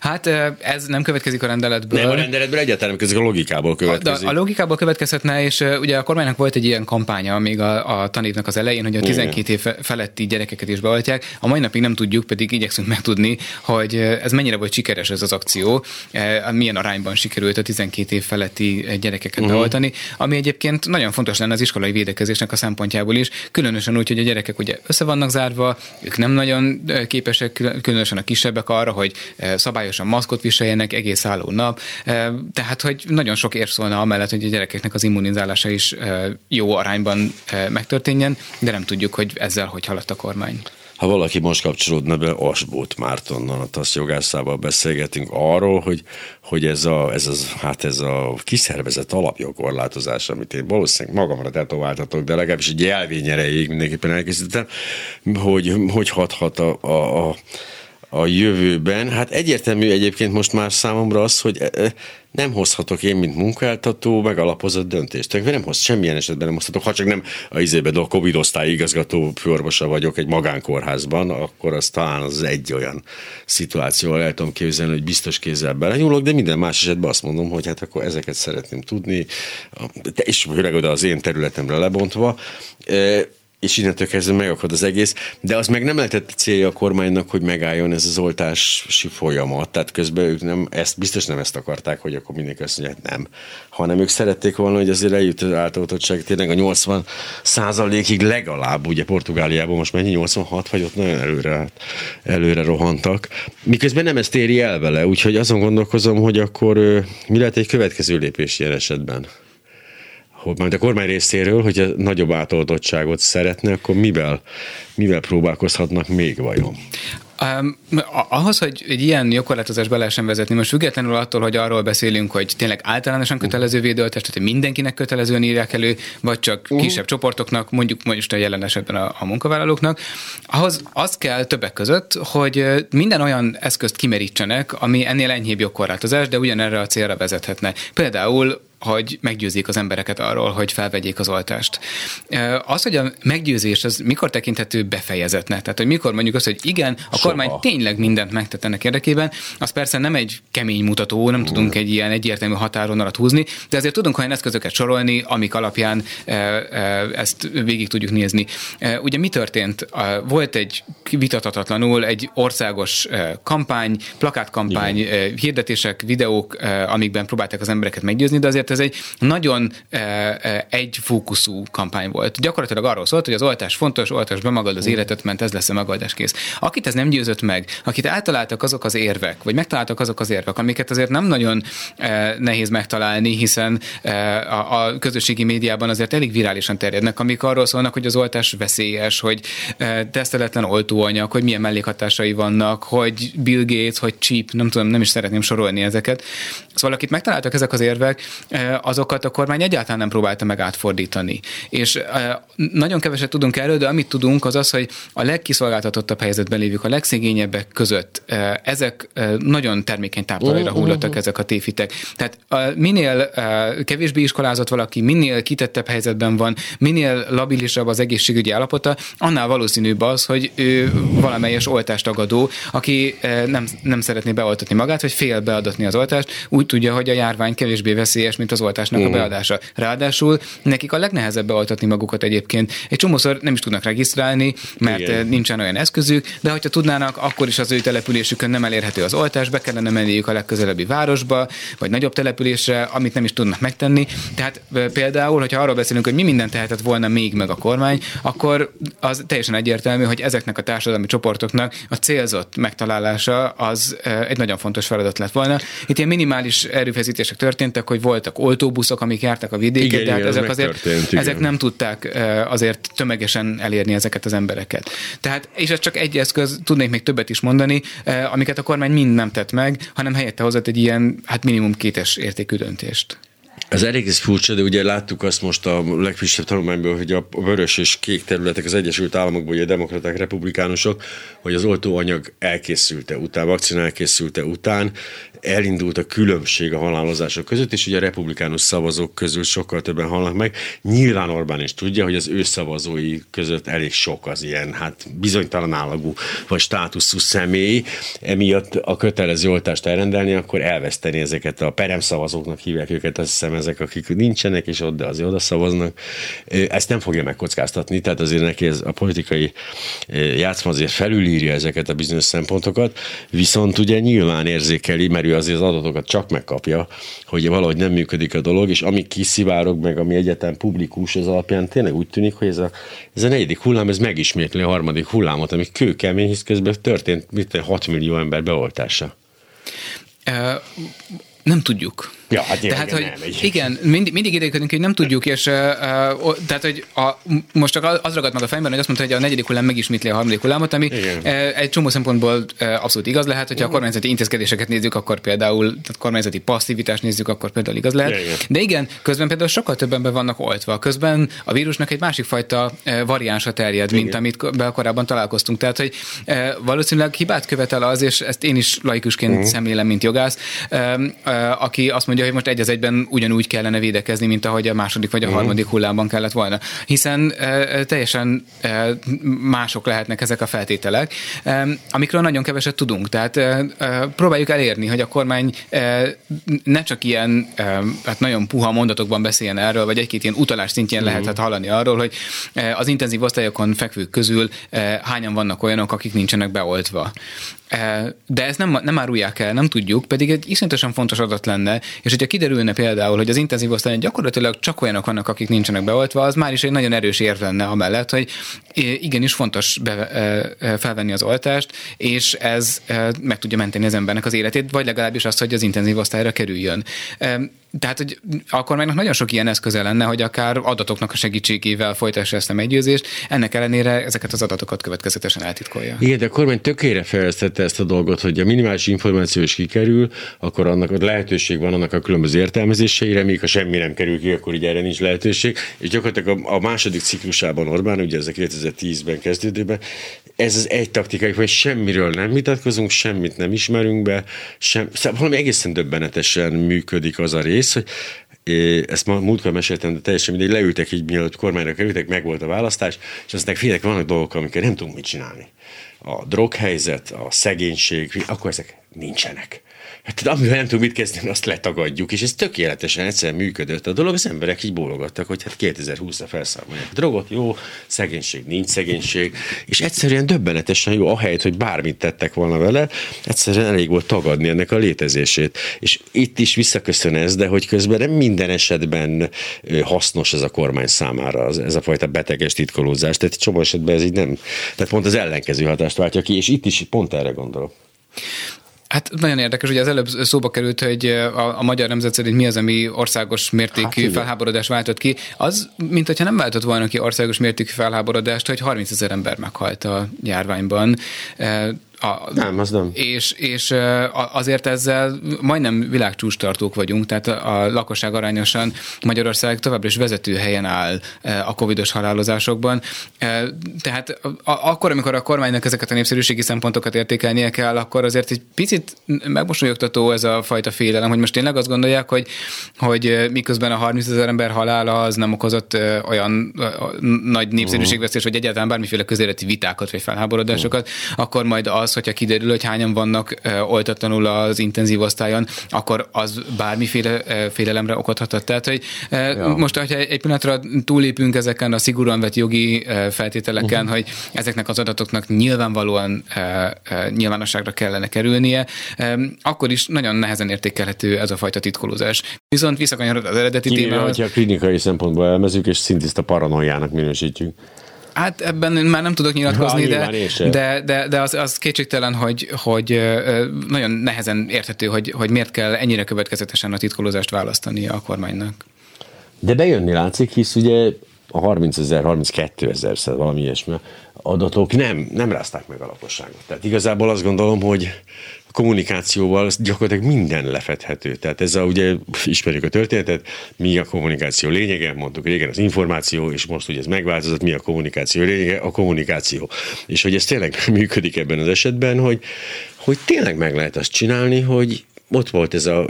Hát ez nem következik a rendeletből. Nem a rendeletből egyáltalán nem következik, a logikából következik. A, a logikából következhetne, és ugye a kormánynak volt egy ilyen kampánya, még a, a tanévnek az elején, hogy a 12 év feletti gyerekeket is beoltják. A mai napig nem tudjuk, pedig igyekszünk megtudni, hogy ez mennyire volt sikeres ez az akció, milyen arányban sikerült a 12 év feletti gyerekeket uh-huh. beoltani, ami egyébként nagyon fontos lenne az iskolai védekezésnek a szempontjából is, különösen úgy, hogy a gyerekek ugye össze vannak zárva, ők nem nagyon képesek, különösen a kisebbek arra, hogy szabályosan maszkot viseljenek egész álló nap, tehát hogy nagyon sok ér szólna amellett, hogy a gyerekeknek az immunizálása is jó arányban megtörténjen, de nem tudjuk, hogy ezzel hogy haladt a kormány. Ha valaki most kapcsolódna be, Asbót Mártonnal, a TASZ jogászával beszélgetünk arról, hogy, hogy ez, a, ez, az, hát ez a kiszervezett alapjogkorlátozás, amit én valószínűleg magamra tetováltatok, de legalábbis egy jelvény erejéig mindenképpen elkészítettem, hogy hogy hathat a, a, a a jövőben. Hát egyértelmű egyébként most már számomra az, hogy e, e, nem hozhatok én, mint munkáltató, megalapozott döntést. Nem hoz, semmilyen esetben nem hozhatok, ha csak nem a izében a Covid osztály igazgató főorvosa vagyok egy magánkórházban, akkor az talán az egy olyan szituációval el tudom képzelni, hogy biztos kézzel belenyúlok, de minden más esetben azt mondom, hogy hát akkor ezeket szeretném tudni, és főleg oda az én területemre lebontva és innentől kezdve megakad az egész, de az meg nem lehetett célja a kormánynak, hogy megálljon ez az oltási folyamat, tehát közben ők nem, ezt, biztos nem ezt akarták, hogy akkor mindenki azt mondja, hogy nem, hanem ők szerették volna, hogy azért eljut az átoltottság tényleg a 80 százalékig legalább, ugye Portugáliában most mennyi, 86, vagy ott nagyon előre, előre rohantak, miközben nem ezt éri el vele, úgyhogy azon gondolkozom, hogy akkor mi lehet egy következő lépés ilyen esetben? Majd a kormány részéről, hogy a nagyobb átoltottságot szeretne, akkor mivel, mivel próbálkozhatnak még vajon? Um, ahhoz, hogy egy ilyen jogkorlátozást be lehessen vezetni, most függetlenül attól, hogy arról beszélünk, hogy tényleg általánosan kötelező védőoltást, tehát mindenkinek kötelezően írják elő, vagy csak uh-huh. kisebb csoportoknak, mondjuk most a jelen esetben a, a munkavállalóknak, ahhoz az kell többek között, hogy minden olyan eszközt kimerítsenek, ami ennél enyhébb jogkorlátozás, de ugyanerre a célra vezethetne. Például hogy meggyőzik az embereket arról, hogy felvegyék az oltást. Az, hogy a meggyőzés az mikor tekinthető befejezetnek, tehát hogy mikor mondjuk azt, hogy igen, a Soha. kormány tényleg mindent megtett ennek érdekében, az persze nem egy kemény mutató, nem tudunk egy ilyen egyértelmű határon alatt húzni, de azért tudunk olyan eszközöket sorolni, amik alapján ezt végig tudjuk nézni. Ugye mi történt? Volt egy vitatatlanul egy országos kampány, plakátkampány, Igen. hirdetések, videók, amikben próbálták az embereket meggyőzni, de azért ez egy nagyon egyfókuszú kampány volt. Gyakorlatilag arról szólt, hogy az oltás fontos, oltás be magad az életet, ment ez lesz a megoldás kész. Akit ez nem győzött meg, akit eltaláltak azok az érvek, vagy megtaláltak azok az érvek, amiket azért nem nagyon nehéz megtalálni, hiszen a, a közösségi médiában azért elég virálisan terjednek, amik arról szólnak, hogy az oltás veszélyes, hogy teszteletlen oltóanyag, hogy milyen mellékhatásai vannak, hogy Bill Gates, hogy cheap, nem tudom, nem is szeretném sorolni ezeket. Szóval akit megtaláltak ezek az érvek, azokat a kormány egyáltalán nem próbálta meg átfordítani. És nagyon keveset tudunk erről, de amit tudunk, az az, hogy a legkiszolgáltatottabb helyzetben lévők, a legszegényebbek között ezek nagyon termékeny táptalajra hullottak ezek a téfitek. Tehát minél kevésbé iskolázott valaki, minél kitettebb helyzetben van, minél labilisabb az egészségügyi állapota, annál valószínűbb az, hogy ő valamelyes oltástagadó, aki nem, nem szeretné beoltatni magát, vagy fél beadatni az oltást, úgy tudja, hogy a járvány kevésbé veszélyes, mint az oltásnak uh-huh. a beadása. Ráadásul nekik a legnehezebb beoltatni magukat egyébként. Egy csomószor nem is tudnak regisztrálni, mert Igen. nincsen olyan eszközük, de hogyha tudnának, akkor is az ő településükön nem elérhető az oltás, be kellene menniük a legközelebbi városba, vagy nagyobb településre, amit nem is tudnak megtenni. Tehát például, hogyha arról beszélünk, hogy mi mindent tehetett volna még meg a kormány, akkor az teljesen egyértelmű, hogy ezeknek a társadalmi csoportoknak a célzott megtalálása az egy nagyon fontos feladat lett volna. Itt ilyen minimális erőfeszítések történtek, hogy voltak oltóbuszok, amik jártak a vidéken, igen, de hát ezek azért igen. ezek nem tudták azért tömegesen elérni ezeket az embereket. Tehát, és ez csak egy eszköz, tudnék még többet is mondani, amiket a kormány mind nem tett meg, hanem helyette hozott egy ilyen, hát minimum kétes értékű döntést. Ez elég ez furcsa, de ugye láttuk azt most a legfrissebb tanulmányból, hogy a vörös és kék területek az Egyesült Államokban, ugye a demokraták, republikánusok, hogy az oltóanyag elkészülte után, vakcina elkészülte után, elindult a különbség a halálozások között, és ugye a republikánus szavazók közül sokkal többen halnak meg. Nyilván Orbán is tudja, hogy az ő szavazói között elég sok az ilyen, hát bizonytalan állagú vagy státuszú személy, emiatt a kötelező oltást elrendelni, akkor elveszteni ezeket a peremszavazóknak hívják őket, azt hiszem ezek, akik nincsenek, és de azért oda szavaznak. Ezt nem fogja megkockáztatni, tehát azért neki ez a politikai játszma azért felülírja ezeket a bizonyos szempontokat, viszont ugye nyilván érzékeli, mert ő azért az adatokat csak megkapja, hogy valahogy nem működik a dolog, és ami kiszivárog meg, ami egyetem publikus, az alapján tényleg úgy tűnik, hogy ez a, ez a negyedik hullám, ez megismétli a harmadik hullámot, ami kőkemény, hisz közben történt mit 6 millió ember beoltása. Nem tudjuk. Ja, hát tehát, hogy nem, igen, mindig, mindig idékedünk, hogy nem tudjuk, és uh, tehát, hogy a, most csak az ragadt meg a fejemben, hogy azt mondta, hogy a negyedik hullám megismétli a harmadik hullámot, ami uh, egy csomó szempontból uh, abszolút igaz lehet, hogyha a kormányzati intézkedéseket nézzük, akkor például, tehát kormányzati passzivitást nézzük, akkor például igaz lehet. Igen. De igen, közben például sokkal többen be vannak oltva. Közben a vírusnak egy másik fajta uh, variánsa terjed, mint igen. amit be korábban találkoztunk. Tehát, hogy uh, valószínűleg hibát követel az, és ezt én is laikusként uh-huh. szemlélem, mint jogász, uh, uh, aki azt mondja, hogy most egy az egyben ugyanúgy kellene védekezni, mint ahogy a második vagy a uh-huh. harmadik hullámban kellett volna. Hiszen teljesen mások lehetnek ezek a feltételek, amikről nagyon keveset tudunk. Tehát próbáljuk elérni, hogy a kormány ne csak ilyen hát nagyon puha mondatokban beszéljen erről, vagy egy-két ilyen utalás szintjén uh-huh. lehetett hallani arról, hogy az intenzív osztályokon fekvők közül hányan vannak olyanok, akik nincsenek beoltva. De ezt nem, nem árulják el, nem tudjuk, pedig egy iszonyatosan fontos adat lenne, és hogyha kiderülne például, hogy az intenzív osztályon gyakorlatilag csak olyanok vannak, akik nincsenek beoltva, az már is egy nagyon erős érv lenne amellett, hogy igenis fontos be, felvenni az oltást, és ez meg tudja menteni az embernek az életét, vagy legalábbis azt, hogy az intenzív osztályra kerüljön tehát, hogy a kormánynak nagyon sok ilyen eszköze lenne, hogy akár adatoknak a segítségével folytassa ezt a meggyőzést, ennek ellenére ezeket az adatokat következetesen eltitkolja. Igen, de a kormány tökére fejlesztette ezt a dolgot, hogy a minimális információ is kikerül, akkor annak a lehetőség van annak a különböző értelmezéseire, míg ha semmi nem kerül ki, akkor így erre nincs lehetőség. És gyakorlatilag a, a második ciklusában Orbán, ugye ez a 2010-ben kezdődőben, ez az egy taktikai, hogy semmiről nem vitatkozunk, semmit nem ismerünk be, sem, szóval valami egészen döbbenetesen működik az a rész, hogy ezt ma múltkor meséltem, de teljesen mindegy, leültek így, mielőtt kormányra kerültek, meg volt a választás, és aztán félek, vannak dolgok, amiket nem tudunk mit csinálni. A droghelyzet, a szegénység, akkor ezek nincsenek Hát amivel nem tudunk mit kezdeni, azt letagadjuk, és ez tökéletesen egyszerűen működött a dolog, az emberek így bólogattak, hogy hát 2020-ra felszámolják a drogot, jó, szegénység, nincs szegénység, és egyszerűen döbbenetesen jó, ahelyett, hogy bármit tettek volna vele, egyszerűen elég volt tagadni ennek a létezését. És itt is visszaköszön ez, de hogy közben nem minden esetben hasznos ez a kormány számára, ez a fajta beteges titkolózás, tehát csomó esetben ez így nem, tehát pont az ellenkező hatást váltja ki, és itt is pont erre gondolok. Hát nagyon érdekes, hogy az előbb szóba került, hogy a, a magyar nemzet szerint mi az, ami országos mértékű hát, felháborodást váltott ki. Az, mint hogyha nem váltott volna ki országos mértékű felháborodást, hogy 30 ezer ember meghalt a járványban. A, nem, az nem. És, és azért ezzel majdnem világcsústartók vagyunk, tehát a lakosság arányosan Magyarország továbbra is vezető helyen áll a covidos halálozásokban. Tehát akkor, amikor a kormánynak ezeket a népszerűségi szempontokat értékelnie kell, akkor azért egy picit megmosolyogtató ez a fajta félelem, hogy most tényleg azt gondolják, hogy, hogy miközben a 30 ezer ember halála az nem okozott olyan nagy népszerűségvesztés, vagy egyáltalán bármiféle közéleti vitákat vagy felháborodásokat, akkor majd az, hogyha kiderül, hogy hányan vannak oltatlanul az intenzív osztályon, akkor az bármiféle félelemre okothatott. Tehát, hogy ja. most, hogyha egy pillanatra túlépünk ezeken a szigorúan vett jogi feltételeken, uh-huh. hogy ezeknek az adatoknak nyilvánvalóan nyilvánosságra kellene kerülnie, akkor is nagyon nehezen értékelhető ez a fajta titkolózás. Viszont visszakanyarod az eredeti témához. Ha a klinikai szempontból elmezünk, és szintiszta paranoiának minősítjük. Hát ebben már nem tudok nyilatkozni, ha, de, de, de, de az, az kétségtelen, hogy, hogy nagyon nehezen érthető, hogy, hogy miért kell ennyire következetesen a titkolózást választani a kormánynak. De bejönni látszik, hisz ugye a 30 ezer, 32 ezer, szóval valami ilyesmi adatok nem, nem rázták meg a lakosságot. Tehát igazából azt gondolom, hogy kommunikációval gyakorlatilag minden lefedhető. Tehát ez a, ugye ismerjük a történetet, mi a kommunikáció lényege, mondtuk régen az információ, és most ugye ez megváltozott, mi a kommunikáció lényege, a kommunikáció. És hogy ez tényleg működik ebben az esetben, hogy, hogy tényleg meg lehet azt csinálni, hogy ott volt ez a,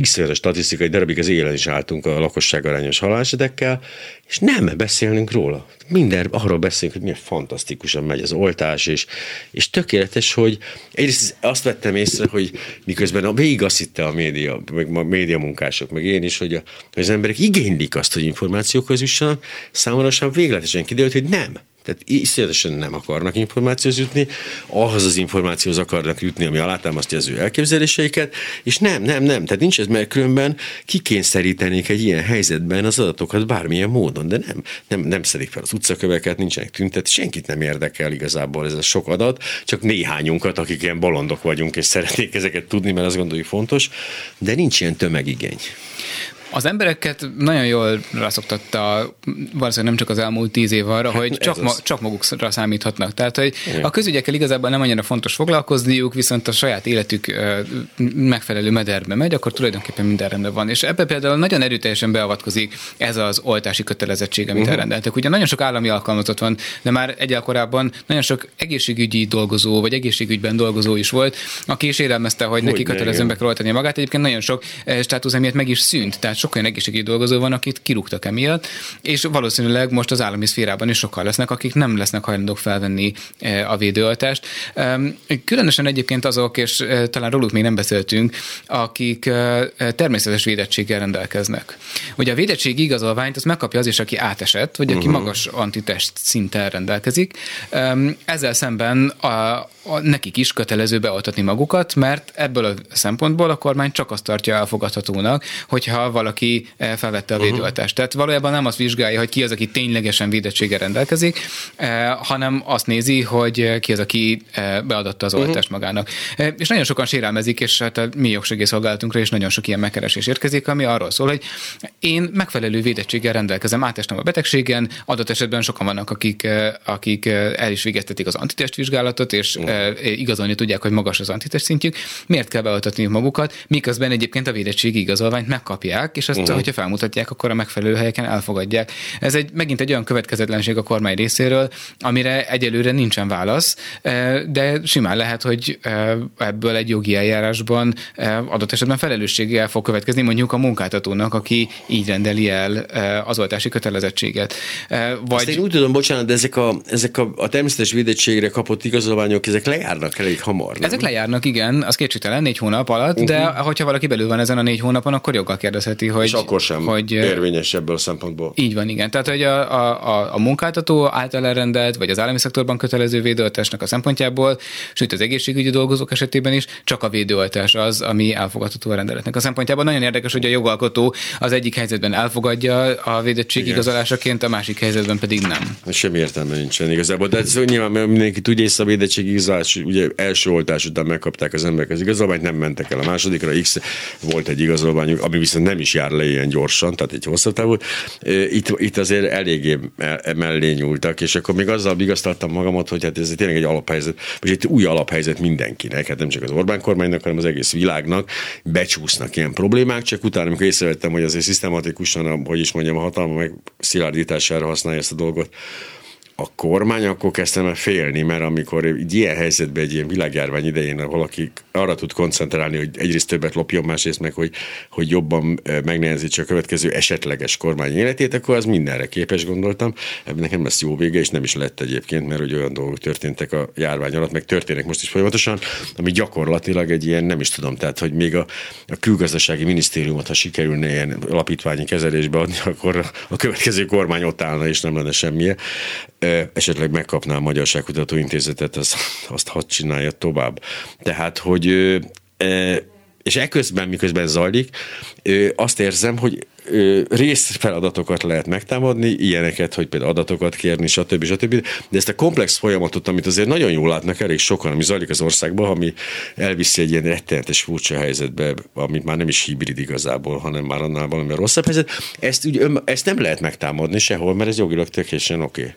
x a statisztikai darabig az élen is álltunk a lakosság arányos halálesetekkel, és nem beszélnünk róla. Minden arról beszélünk, hogy milyen fantasztikusan megy az oltás, és, és tökéletes, hogy egyrészt azt vettem észre, hogy miközben a végig azt hitte a média, meg a média munkások, meg én is, hogy, a, hogy az emberek igénylik azt, hogy információkhoz jussanak, számomra sem végletesen kiderült, hogy nem. Tehát iszonyatosan nem akarnak információhoz jutni, ahhoz az információhoz akarnak jutni, ami alátámasztja az ő elképzeléseiket, és nem, nem, nem. Tehát nincs ez, mert különben kikényszerítenék egy ilyen helyzetben az adatokat bármilyen módon, de nem, nem, nem szedik fel az utcaköveket, nincsenek tüntet, senkit nem érdekel igazából ez a sok adat, csak néhányunkat, akik ilyen bolondok vagyunk, és szeretnék ezeket tudni, mert azt gondoljuk fontos, de nincs ilyen tömegigény. Az embereket nagyon jól rászoktatta valószínűleg nem csak az elmúlt tíz év arra, hát hogy csak, ma, csak magukra számíthatnak. Tehát, hogy Igen. a közügyekkel igazából nem annyira fontos foglalkozniuk, viszont a saját életük megfelelő mederbe megy, akkor tulajdonképpen minden rendben van. És ebbe például nagyon erőteljesen beavatkozik ez az oltási kötelezettség, amit uh-huh. elrendeltek. Ugye nagyon sok állami alkalmazott van, de már egyel korábban nagyon sok egészségügyi dolgozó, vagy egészségügyben dolgozó is volt, aki is érelmezte, hogy, hogy neki kötelezően be kell oltani magát. Egyébként nagyon sok státusz emiatt meg is szűnt. Tehát sok olyan egészségügyi dolgozó van, akit kirúgtak emiatt, és valószínűleg most az állami szférában is sokkal lesznek, akik nem lesznek hajlandók felvenni eh, a védőoltást. Különösen egyébként azok, és eh, talán róluk még nem beszéltünk, akik eh, természetes védettséggel rendelkeznek. Ugye a védettségi igazolványt az megkapja az is, aki átesett, vagy aki uh-huh. magas antitest szinten rendelkezik. Ezzel szemben a, a, nekik is kötelező beoltatni magukat, mert ebből a szempontból a kormány csak azt tartja elfogadhatónak, hogyha valaki valaki eh, felvette a mhm. védőoltást. Tehát valójában nem azt vizsgálja, hogy ki az, aki ténylegesen védettséggel rendelkezik, eh, hanem azt nézi, hogy ki az, aki eh, beadatta az mhm. oltást magának. És nagyon sokan sérelmezik, és hát a mi jogsegélyszolgálatunkra is nagyon sok ilyen megkeresés érkezik, ami arról szól, hogy én megfelelő védettséggel rendelkezem, átestem a betegségen, adott esetben sokan vannak, akik, akik el is végeztetik az antitestvizsgálatot, és uh-huh. igazolni tudják, hogy magas az antitest szintjük. Miért kell beoltatniuk magukat, miközben egyébként a védettségi igazolványt megkapják, és azt, uh-huh. hogyha felmutatják, akkor a megfelelő helyeken elfogadják. Ez egy megint egy olyan következetlenség a kormány részéről, amire egyelőre nincsen válasz, de simán lehet, hogy ebből egy jogi eljárásban adott esetben felelősséggel fog következni mondjuk a munkáltatónak, aki így rendeli el az oltási kötelezettséget. Vagy... Azt én úgy tudom, bocsánat, de ezek a, ezek a, a természetes védettségre kapott igazolványok, ezek lejárnak elég hamar. Nem? Ezek lejárnak, igen, az kétségtelen négy hónap alatt, uh-huh. de hogyha valaki belül van ezen a négy hónapon, akkor joggal kérdezheti, hogy... És akkor sem hogy, érvényes ebből a szempontból. Így van, igen. Tehát, hogy a, a, a munkáltató által elrendelt, vagy az állami szektorban kötelező védőoltásnak a szempontjából, sőt az egészségügyi dolgozók esetében is csak a védőoltás az, ami elfogadható a rendeletnek a szempontjából. Nagyon érdekes, hogy a jogalkotó az egyik helyzetben elfogadja a védettség Igen. igazolásaként, a másik helyzetben pedig nem. Semmi értelme nincsen igazából. De ez nyilván mindenki tudja, hogy a védettség igazolás, ugye első oltás után megkapták az emberek az igazolványt, nem mentek el a másodikra, X volt egy igazolványuk, ami viszont nem is jár le ilyen gyorsan, tehát egy hosszabb távú. Itt, itt azért eléggé mellé nyúltak, és akkor még azzal vigasztaltam magamat, hogy hát ez tényleg egy alaphelyzet, vagy egy új alaphelyzet mindenkinek, hát nem csak az Orbán kormánynak, hanem az egész világnak becsúsznak ilyen problémák, csak utána, amikor észrevettem, hogy azért szisztematikusan, hogy is mondjam, a hatalma meg szilárdítására használja ezt a dolgot, a kormány, akkor kezdtem el félni, mert amikor egy ilyen helyzetben, egy ilyen világjárvány idején valaki arra tud koncentrálni, hogy egyrészt többet lopjon, másrészt meg, hogy, hogy jobban megnehezítse a következő esetleges kormány életét, akkor az mindenre képes, gondoltam. Ebben nekem lesz jó vége, és nem is lett egyébként, mert hogy olyan dolgok történtek a járvány alatt, meg történnek most is folyamatosan, ami gyakorlatilag egy ilyen, nem is tudom, tehát, hogy még a, a külgazdasági minisztériumot, ha sikerülne ilyen alapítványi kezelésbe adni, akkor a következő kormány ott állna, és nem lenne semmije esetleg megkapná a Magyarságkutató Intézetet, azt, azt hadd csinálja tovább. Tehát, hogy és ekközben, miközben zajlik, azt érzem, hogy részfeladatokat lehet megtámadni, ilyeneket, hogy például adatokat kérni, stb. stb. De ezt a komplex folyamatot, amit azért nagyon jól látnak elég sokan, ami zajlik az országban, ami elviszi egy ilyen rettenetes furcsa helyzetbe, amit már nem is hibrid igazából, hanem már annál valami rosszabb helyzet, ezt, ezt nem lehet megtámadni sehol, mert ez jogilag tökéletesen oké. Okay.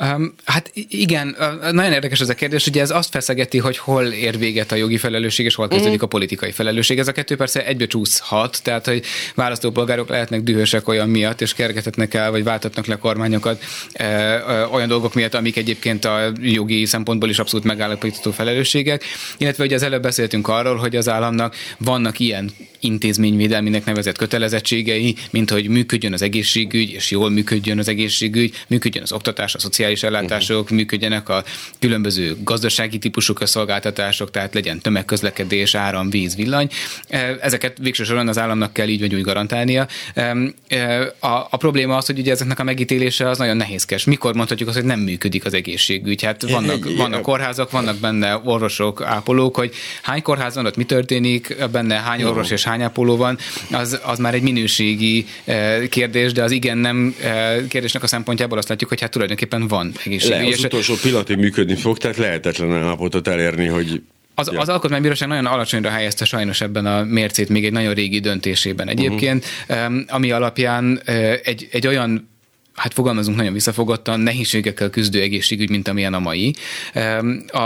Um, hát igen, nagyon érdekes ez a kérdés, ugye ez azt feszegeti, hogy hol ér véget a jogi felelősség, és hol kezdődik a politikai felelősség. Ez a kettő persze egybe csúszhat, tehát hogy választópolgárok lehetnek dühösek olyan miatt, és kergetetnek el, vagy váltatnak le kormányokat e, e, olyan dolgok miatt, amik egyébként a jogi szempontból is abszolút megállapítható felelősségek. Illetve ugye az előbb beszéltünk arról, hogy az államnak vannak ilyen intézményvédelminek nevezett kötelezettségei, mint hogy működjön az egészségügy, és jól működjön az egészségügy, működjön az oktatás, a szociális ellátások, uh-huh. működjenek a különböző gazdasági típusú szolgáltatások, tehát legyen tömegközlekedés, áram, víz, villany. E, ezeket végső soron az államnak kell így vagy úgy garantálnia. E, e, a, a probléma az, hogy ugye ezeknek a megítélése az nagyon nehézkes. Mikor mondhatjuk azt, hogy nem működik az egészségügy? Hát vannak, vannak kórházak, vannak benne orvosok, ápolók, hogy hány kórház van, ott mi történik, benne hány orvos és hány hányápoló van, az, az már egy minőségi eh, kérdés, de az igen-nem eh, kérdésnek a szempontjából azt látjuk, hogy hát tulajdonképpen van egészségügy. Le, az utolsó pillanatig működni fog, tehát lehetetlen állapotot elérni, hogy az, ja. az alkotmánybíróság nagyon alacsonyra helyezte sajnos ebben a mércét még egy nagyon régi döntésében egyébként, uh-huh. ami alapján eh, egy, egy olyan hát fogalmazunk nagyon visszafogottan, nehézségekkel küzdő egészségügy, mint amilyen a mai.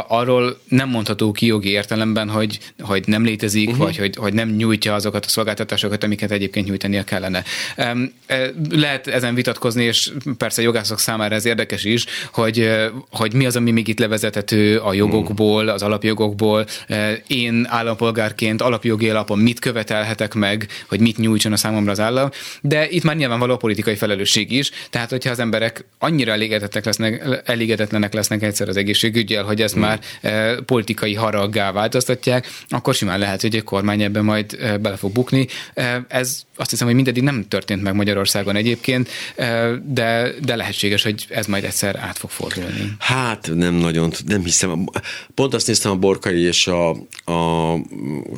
Arról nem mondható ki jogi értelemben, hogy, hogy nem létezik, uh-huh. vagy hogy, hogy nem nyújtja azokat a szolgáltatásokat, amiket egyébként nyújtania kellene. E, lehet ezen vitatkozni, és persze jogászok számára ez érdekes is, hogy, hogy mi az, ami még itt levezethető a jogokból, az alapjogokból. E, én állampolgárként alapjogi alapon mit követelhetek meg, hogy mit nyújtson a számomra az állam, de itt már nyilvánvaló a politikai felelősség is, tehát, hogyha az emberek annyira elégedetlenek lesznek, elégedetlenek lesznek egyszer az egészségügyel, hogy ezt hmm. már e, politikai haraggá változtatják, akkor simán lehet, hogy egy kormány ebben majd e, bele fog bukni. E, ez azt hiszem, hogy mindeddig nem történt meg Magyarországon egyébként, e, de, de lehetséges, hogy ez majd egyszer át fog fordulni. Hát nem nagyon, nem hiszem. Pont azt néztem a Borkai és a, a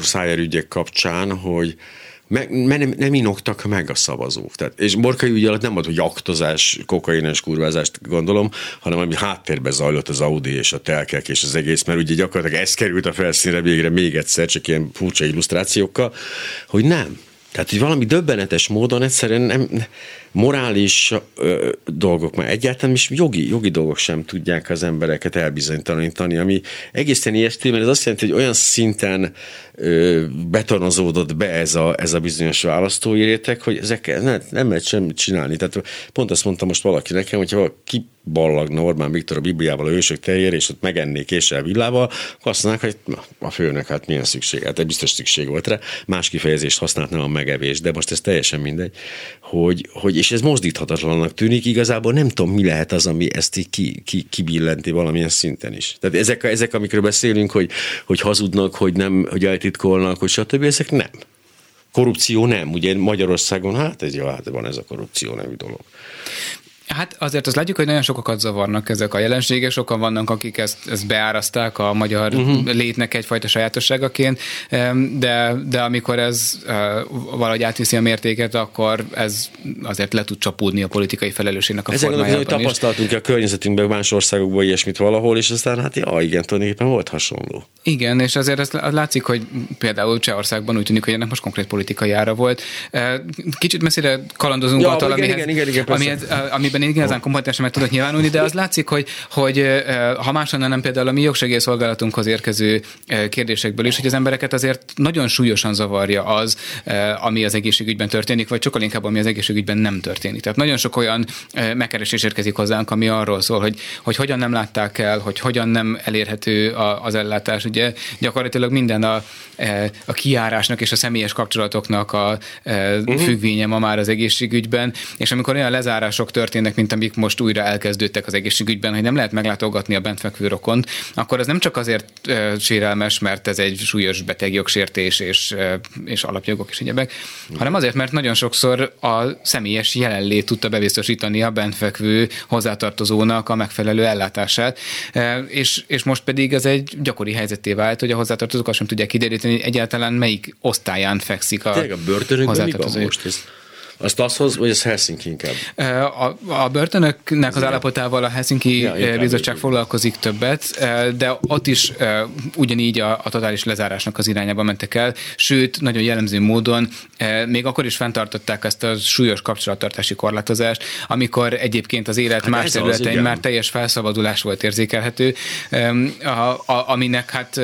Szájer ügyek kapcsán, hogy meg, nem, nem inoktak meg a szavazók. Tehát, és Borkai ügy alatt nem volt, hogy aktozás, kokaines kurvázást gondolom, hanem ami háttérben zajlott az Audi és a telkek és az egész, mert ugye gyakorlatilag ez került a felszínre végre még egyszer, csak ilyen furcsa illusztrációkkal, hogy nem. Tehát, hogy valami döbbenetes módon egyszerűen nem, morális ö, dolgok, már egyáltalán is jogi, jogi dolgok sem tudják az embereket elbizonytalanítani, ami egészen ijesztő, mert ez azt jelenti, hogy olyan szinten ö, betonozódott be ez a, ez a bizonyos választói réteg, hogy ezek nem, nem lehet semmit csinálni. Tehát pont azt mondta most valaki nekem, hogyha ki ballagna Orbán Viktor a Bibliával a ősök teljére, és ott megennék késsel villával, akkor azt mondanák, hogy na, a főnek hát milyen szükség, hát biztos szükség volt rá. Más kifejezést használt, nem a megevés, de most ez teljesen mindegy, hogy, hogy és ez mozdíthatatlannak tűnik, igazából nem tudom, mi lehet az, ami ezt így ki, ki, kibillenti valamilyen szinten is. Tehát ezek, ezek amikről beszélünk, hogy, hogy hazudnak, hogy nem, hogy eltitkolnak, hogy stb., ezek nem. Korrupció nem. Ugye Magyarországon, hát ez jó, hát van ez a korrupció nevű dolog. Hát azért azt látjuk, hogy nagyon sokakat zavarnak ezek a jelenségek, sokan vannak, akik ezt, ezt beáraszták a magyar uh-huh. létnek egyfajta sajátosságaként, de, de amikor ez valahogy átviszi a mértéket, akkor ez azért le tud csapódni a politikai felelősségnek a Ezek formájában hogy tapasztaltunk a környezetünkben, más országokban ilyesmit valahol, és aztán hát ja, igen, tulajdonképpen volt hasonló. Igen, és azért ez látszik, hogy például Csehországban úgy tűnik, hogy ennek most konkrét politikai ára volt. Kicsit messzire kalandozunk ja, attól, igen, amihez, igen, igen, igen, amihez, amiben ebben igazán kompetens meg tudok nyilvánulni, de az látszik, hogy, hogy ha máshonnan nem például a mi jogsegélyszolgálatunhoz érkező kérdésekből is, hogy az embereket azért nagyon súlyosan zavarja az, ami az egészségügyben történik, vagy sokkal inkább, ami az egészségügyben nem történik. Tehát nagyon sok olyan megkeresés érkezik hozzánk, ami arról szól, hogy, hogy hogyan nem látták el, hogy hogyan nem elérhető az ellátás. Ugye gyakorlatilag minden a, a kiárásnak és a személyes kapcsolatoknak a uh-huh. függvénye ma már az egészségügyben, és amikor olyan lezárások történnek, történnek, mint amik most újra elkezdődtek az egészségügyben, hogy nem lehet meglátogatni a bentfekvő rokont, akkor ez nem csak azért uh, sérelmes, mert ez egy súlyos betegjogsértés és, uh, és alapjogok és egyebek, hanem azért, mert nagyon sokszor a személyes jelenlét tudta bebiztosítani a bentfekvő hozzátartozónak a megfelelő ellátását, uh, és, és most pedig ez egy gyakori helyzeté vált, hogy a hozzátartozók azt sem tudják kideríteni, egyáltalán melyik osztályán fekszik a, Tényleg a börtönökben mi van most? Ez azt azhoz, vagy ez Helsinki inkább? A, a börtönöknek az állapotával a Helsinki ja, Bizottság foglalkozik többet, de ott is ugyanígy a, a totális lezárásnak az irányába mentek el, sőt, nagyon jellemző módon még akkor is fenntartották ezt a súlyos kapcsolattartási korlátozást, amikor egyébként az élet hát más területein az, már teljes felszabadulás volt érzékelhető, a, a, aminek hát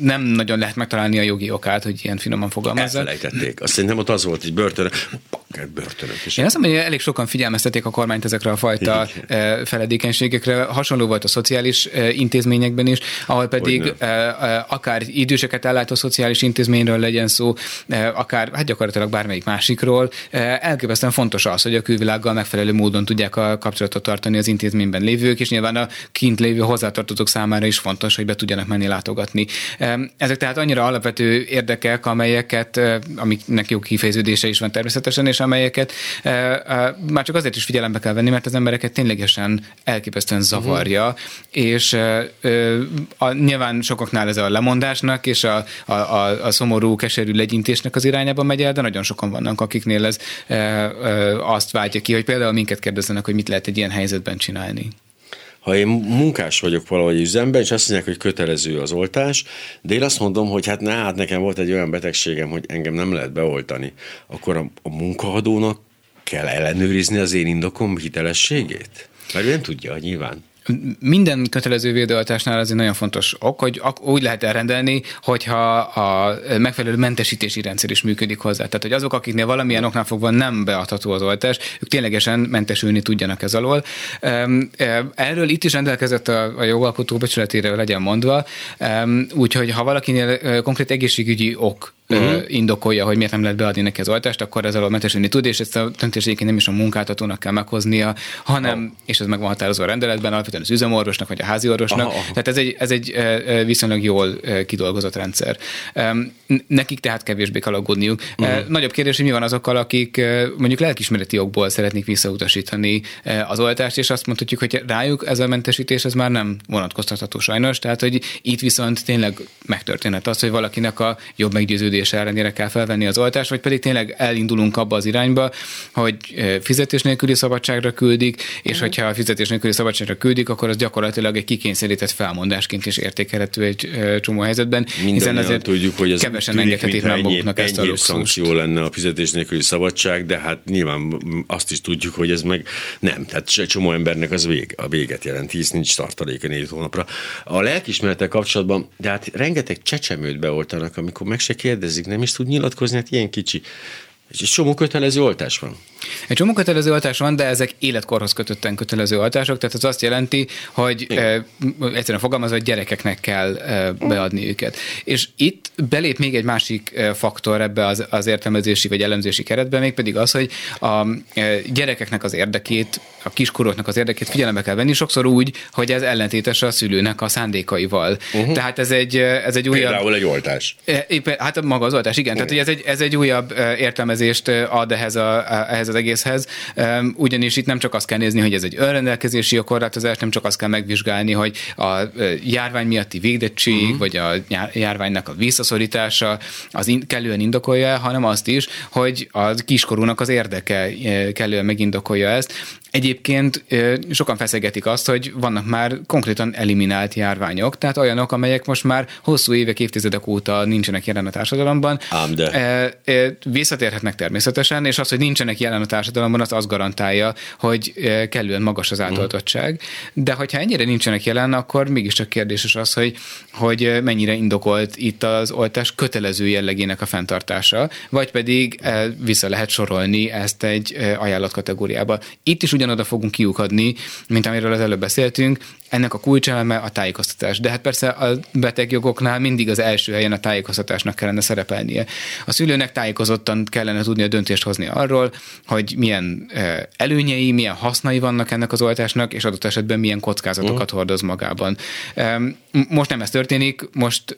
nem nagyon lehet megtalálni a jogi okát, hogy ilyen finoman fogalmazzak. Elfelejtették. Azt szerintem ott az volt, hogy börtön börtönök is. Én azt mondom, hogy elég sokan figyelmeztették a kormányt ezekre a fajta Igen. Feledékenységekre. Hasonló volt a szociális eh, intézményekben is, ahol pedig eh, akár időseket ellátó szociális intézményről legyen szó, akár hát gyakorlatilag bármelyik másikról. Elképesztően fontos az, hogy a külvilággal megfelelő módon tudják a kapcsolatot tartani az intézményben lévők, és nyilván a kint lévő hozzátartozók számára is fontos, hogy be tudjanak menni látogatni. Ezek tehát annyira alapvető érdekek, amelyeket, amiknek jó kifejeződése is van természetesen, és amelyeket már csak azért is figyelembe kell venni, mert az embereket ténylegesen elképesztően zavarja, uh-huh. és a, nyilván sokaknál ez a lemondásnak és a, a, a, a szomorú, keserű legyintésnek az irányába megy el, de nagyon sokan vannak, akiknél ez azt váltja ki, hogy például minket kérdezzenek, hogy mit lehet egy ilyen helyzetben csinálni ha én munkás vagyok valahogy üzemben, és azt mondják, hogy kötelező az oltás, de én azt mondom, hogy hát, ne, hát nekem volt egy olyan betegségem, hogy engem nem lehet beoltani, akkor a, a munkahadónak kell ellenőrizni az én indokom hitelességét? Mert ő nem tudja, nyilván. Minden kötelező védőoltásnál az egy nagyon fontos ok, hogy úgy lehet elrendelni, hogyha a megfelelő mentesítési rendszer is működik hozzá. Tehát, hogy azok, akiknél valamilyen oknál fogva nem beadható az oltás, ők ténylegesen mentesülni tudjanak ez alól. Erről itt is rendelkezett a, a jogalkotó becsületére legyen mondva, úgyhogy ha valakinél konkrét egészségügyi ok uh-huh. indokolja, hogy miért nem lehet beadni neki az oltást, akkor ezzel mentesülni tud, és ezt a döntést nem is a munkáltatónak kell meghoznia, hanem, oh. és ez meg van határozva a rendeletben, alapvetően az üzemorvosnak vagy a házi orvosnak. Oh. Tehát ez egy, ez egy viszonylag jól kidolgozott rendszer. Nekik tehát kevésbé kell aggódniuk. Uh-huh. Nagyobb kérdés, hogy mi van azokkal, akik mondjuk lelkismereti okból szeretnék visszautasítani az oltást, és azt mondhatjuk, hogy rájuk ez a mentesítés ez már nem vonatkoztatható sajnos, tehát hogy itt viszont tényleg megtörténhet az, hogy valakinek a jobb meggyőződés túlélés ellenére kell felvenni az oltást, vagy pedig tényleg elindulunk abba az irányba, hogy fizetés nélküli szabadságra küldik, és mm. hogyha a fizetés nélküli szabadságra küldik, akkor az gyakorlatilag egy kikényszerített felmondásként is értékelhető egy csomó helyzetben, Minden hiszen azért tudjuk, hogy ez kevesen engedhetik meg maguknak ezt a szankció lenne a fizetés nélküli szabadság, de hát nyilván azt is tudjuk, hogy ez meg nem. Tehát csomó embernek az vég, a véget jelenti, hisz nincs tartaléka négy hónapra. A lelkismeretek kapcsolatban, de hát rengeteg csecsemőt beoltanak, amikor meg se kérdezik, nem is tud nyilatkozni, hát ilyen kicsi. És egy csomó kötelező oltás van. Egy csomó kötelező oltás van, de ezek életkorhoz kötötten kötelező oltások, tehát ez azt jelenti, hogy e, egyszerűen fogalmazva, hogy gyerekeknek kell e, beadni őket. És itt belép még egy másik faktor ebbe az, az értelmezési vagy elemzési keretbe, még pedig az, hogy a e, gyerekeknek az érdekét, a kiskoroknak az érdekét figyelembe kell venni, sokszor úgy, hogy ez ellentétes a szülőnek a szándékaival. Uh-huh. Tehát ez egy, ez egy újabb... Például egy oltás. Éppen, hát maga az oltás, igen. Uh-huh. Tehát ez egy, ez egy újabb értelmezést ad ehhez, a, ehhez az egészhez, ugyanis itt nem csak azt kell nézni, hogy ez egy önrendelkezési jogkorlátozás, nem csak azt kell megvizsgálni, hogy a járvány miatti védettség, uh-huh. vagy a járványnak a visszaszorítása az in, kellően indokolja, hanem azt is, hogy a kiskorúnak az érdeke kellően megindokolja ezt. Egyébként sokan feszegetik azt, hogy vannak már konkrétan eliminált járványok, tehát olyanok, amelyek most már hosszú évek, évtizedek óta nincsenek jelen a társadalomban. Ám de. Visszatérhetnek természetesen, és az, hogy nincsenek jelen a társadalomban, az azt garantálja, hogy kellően magas az átoltottság. De hogyha ennyire nincsenek jelen, akkor mégiscsak kérdéses az, hogy, hogy mennyire indokolt itt az oltás kötelező jellegének a fenntartása, vagy pedig vissza lehet sorolni ezt egy ajánlatkategóriába. Itt is ugyanoda fogunk kiukadni, mint amiről az előbb beszéltünk, ennek a kulcseleme a tájékoztatás. De hát persze a betegjogoknál mindig az első helyen a tájékoztatásnak kellene szerepelnie. A szülőnek tájékozottan kellene tudni a döntést hozni arról, hogy milyen előnyei, milyen hasznai vannak ennek az oltásnak, és adott esetben milyen kockázatokat uh. hordoz magában. Most nem ez történik, most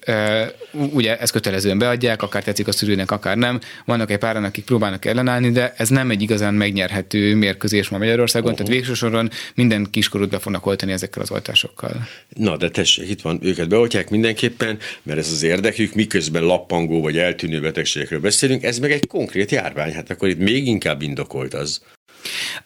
ugye ezt kötelezően beadják, akár tetszik a szülőnek, akár nem. Vannak egy páran, akik próbálnak ellenállni, de ez nem egy igazán megnyerhető mérkőzés ma Magyarországon, uh-huh. tehát végső soron minden kiskorút be fognak oltani ezekkel az oltásokkal. Na, de tessék, itt van, őket beoltják mindenképpen, mert ez az érdekük, miközben lappangó vagy eltűnő betegségekről beszélünk, ez meg egy konkrét járvány, hát akkor itt még inkább indokolt az.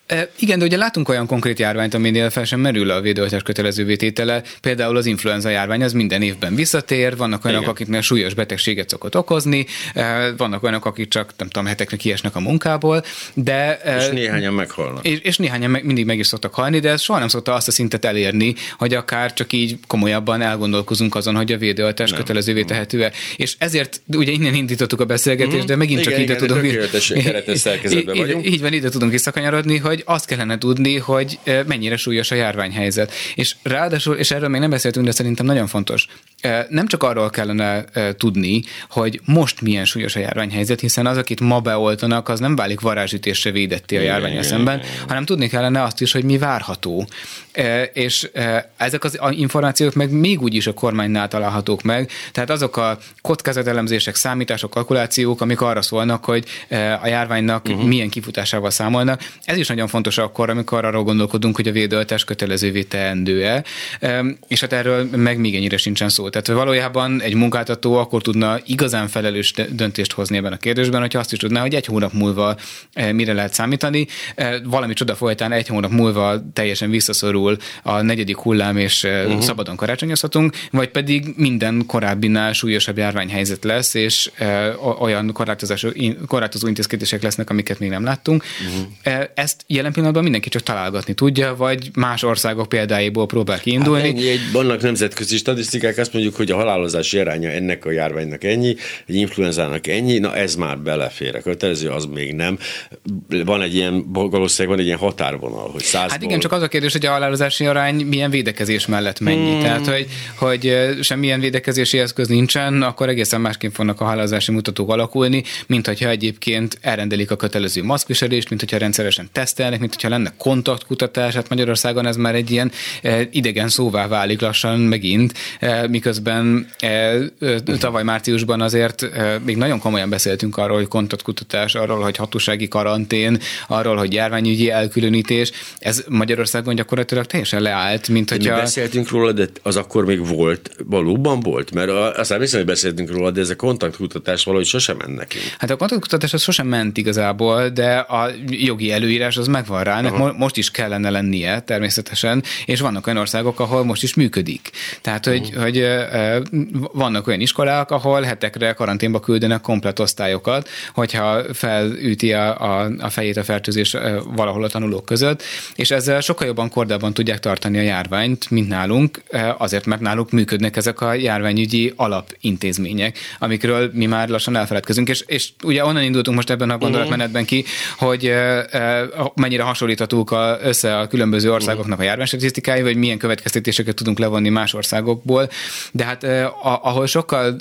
E, igen, de ugye látunk olyan konkrét járványt, aminél fel sem merül a védőoltás kötelező vététele. Például az influenza járvány az minden évben visszatér, vannak olyanok, igen. akiknél súlyos betegséget szokott okozni, e, vannak olyanok, akik csak nem tudom, hetekre kiesnek a munkából, de... És e, néhányan meghalnak. És, és néhányan meg, mindig meg is szoktak halni, de ez soha nem szokta azt a szintet elérni, hogy akár csak így komolyabban elgondolkozunk azon, hogy a védőoltás kötelezővé tehető-e. És ezért ugye innen indítottuk a beszélgetést, mm. de megint igen, csak igen, ide tudunk... Így, így van, ide tudunk visszakanyarodni, hogy azt kellene tudni, hogy mennyire súlyos a járványhelyzet. És ráadásul, és erről még nem beszéltünk, de szerintem nagyon fontos, nem csak arról kellene tudni, hogy most milyen súlyos a járványhelyzet, hiszen az, akit ma beoltanak, az nem válik varázsütésre védetté a járvány szemben, hanem tudni kellene azt is, hogy mi várható. És ezek az információk meg még úgy is a kormánynál találhatók meg, tehát azok a kockázatelemzések, számítások, kalkulációk, amik arra szólnak, hogy a járványnak uh-huh. milyen kifutásával számolnak. Ez is nagyon fontos akkor, amikor arról gondolkodunk, hogy a védőoltás kötelezővé teendő-e, és hát erről meg még ennyire sincsen szó. Tehát valójában egy munkáltató akkor tudna igazán felelős döntést hozni ebben a kérdésben, hogyha azt is tudná, hogy egy hónap múlva mire lehet számítani. Valami csoda folytán egy hónap múlva teljesen visszaszorul a negyedik hullám, és uh-huh. szabadon karácsonyozhatunk, vagy pedig minden korábbinál súlyosabb járványhelyzet lesz, és olyan korlátozó intézkedések lesznek, amiket még nem láttunk. Uh-huh. Ezt jelen pillanatban mindenki csak találgatni tudja, vagy más országok példáiból próbál kiindulni. Hát ennyi, egy, vannak nemzetközi statisztikák, azt mondjuk, hogy a halálozási aránya ennek a járványnak ennyi, egy influenzának ennyi, na ez már belefér. A kötelező az még nem. Van egy ilyen, valószínűleg van egy ilyen határvonal, hogy százból... Hát igen, csak az a kérdés, hogy a halálozási arány milyen védekezés mellett mennyi. Hmm. Tehát, hogy, hogy semmilyen védekezési eszköz nincsen, akkor egészen másként fognak a halálozási mutatók alakulni, mint hogyha egyébként elrendelik a kötelező maszkviselést, mint hogyha rendszeresen tesztelnek, mint hogyha lenne kontaktkutatás. Hát Magyarországon ez már egy ilyen idegen szóvá válik lassan megint, miközben miközben tavaly márciusban azért még nagyon komolyan beszéltünk arról, hogy kontaktkutatás, arról, hogy hatósági karantén, arról, hogy járványügyi elkülönítés. Ez Magyarországon gyakorlatilag teljesen leállt, mint hogyha... Mi beszéltünk róla, de az akkor még volt, valóban volt, mert aztán viszont beszéltünk róla, de ez a kontaktkutatás valahogy sosem ment nekünk. Hát a kontaktkutatás az sosem ment igazából, de a jogi előírás az megvan rá, ennek most is kellene lennie természetesen, és vannak olyan országok, ahol most is működik. Tehát, hogy, uh-huh. hogy vannak olyan iskolák, ahol hetekre karanténba küldenek komplet osztályokat, hogyha felüti a, a, a fejét a fertőzés valahol a tanulók között, és ezzel sokkal jobban kordában tudják tartani a járványt, mint nálunk, azért, mert náluk működnek ezek a járványügyi alapintézmények, amikről mi már lassan elfeledkezünk, és, és ugye onnan indultunk most ebben a gondolatmenetben ki, hogy mennyire hasonlíthatók össze a különböző országoknak a járványstatisztikái, vagy milyen következtetéseket tudunk levonni más országokból, de hát ahol sokkal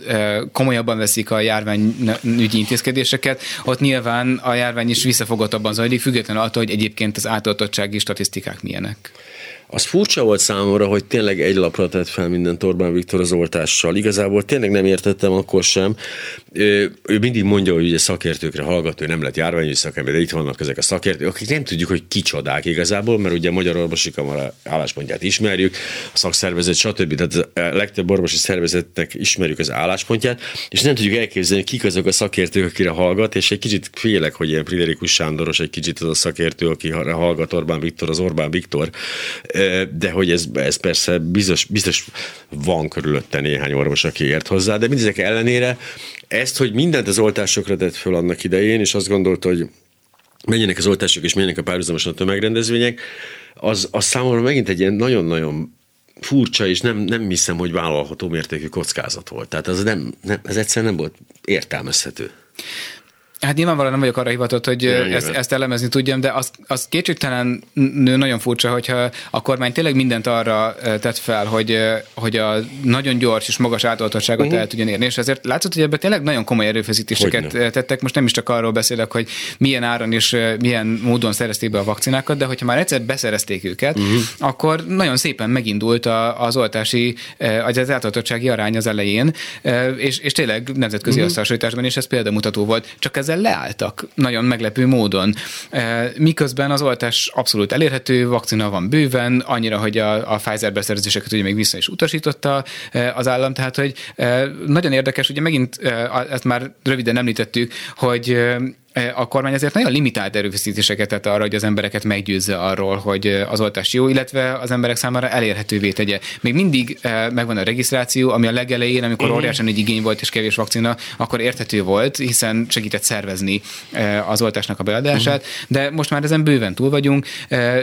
komolyabban veszik a járványügyi intézkedéseket, ott nyilván a járvány is visszafogottabban zajlik, függetlenül attól, hogy egyébként az átoltottsági statisztikák milyenek. Az furcsa volt számomra, hogy tényleg egy lapra tett fel minden Orbán Viktor az oltással. Igazából tényleg nem értettem akkor sem. Ő, ő mindig mondja, hogy ugye szakértőkre hallgat, ő nem lett járványügyi szakember, de itt vannak ezek a szakértők, akik nem tudjuk, hogy kicsodák igazából, mert ugye a Magyar Orvosi Kamara álláspontját ismerjük, a szakszervezet, stb. Tehát a legtöbb orvosi szervezetnek ismerjük az álláspontját, és nem tudjuk elképzelni, kik azok a szakértők, akire hallgat, és egy kicsit félek, hogy ilyen Friderikus Sándoros egy kicsit az a szakértő, aki hallgat Orbán Viktor, az Orbán Viktor de hogy ez, ez persze biztos, biztos van körülötte néhány orvos, aki ért hozzá, de mindezek ellenére ezt, hogy mindent az oltásokra tett föl annak idején, és azt gondolta, hogy menjenek az oltások, és menjenek a párhuzamosan a tömegrendezvények, az, az számomra megint egy ilyen nagyon-nagyon furcsa, és nem, nem hiszem, hogy vállalható mértékű kockázat volt. Tehát az nem, nem, ez egyszerűen nem volt értelmezhető. Hát nyilvánvalóan nem vagyok arra hivatott, hogy ezt, ezt elemezni tudjam, de az, az kétségtelen nagyon furcsa, hogyha a kormány tényleg mindent arra tett fel, hogy, hogy a nagyon gyors és magas átoltottságot uh-huh. el tudjon érni, és ezért látszott, hogy ebben tényleg nagyon komoly erőfeszítéseket Hogyne. tettek. Most nem is csak arról beszélek, hogy milyen áron és milyen módon szerezték be a vakcinákat, de hogyha már egyszer beszerezték őket, uh-huh. akkor nagyon szépen megindult a, az oltási, az átoltottsági arány az elején, és, és tényleg nemzetközi uh-huh. összehasonlításban is ez példamutató volt. Csak ez ezzel leálltak nagyon meglepő módon. E, miközben az oltás abszolút elérhető, vakcina van bőven, annyira, hogy a, a Pfizer beszerzéseket ugye még vissza is utasította e, az állam, tehát hogy e, nagyon érdekes, ugye megint ezt már röviden említettük, hogy a kormány azért nagyon limitált erőfeszítéseket tett arra, hogy az embereket meggyőzze arról, hogy az oltás jó, illetve az emberek számára elérhetővé tegye. Még mindig megvan a regisztráció, ami a legelején, amikor uh-huh. óriásan egy igény volt és kevés vakcina, akkor érthető volt, hiszen segített szervezni az oltásnak a beadását, uh-huh. de most már ezen bőven túl vagyunk,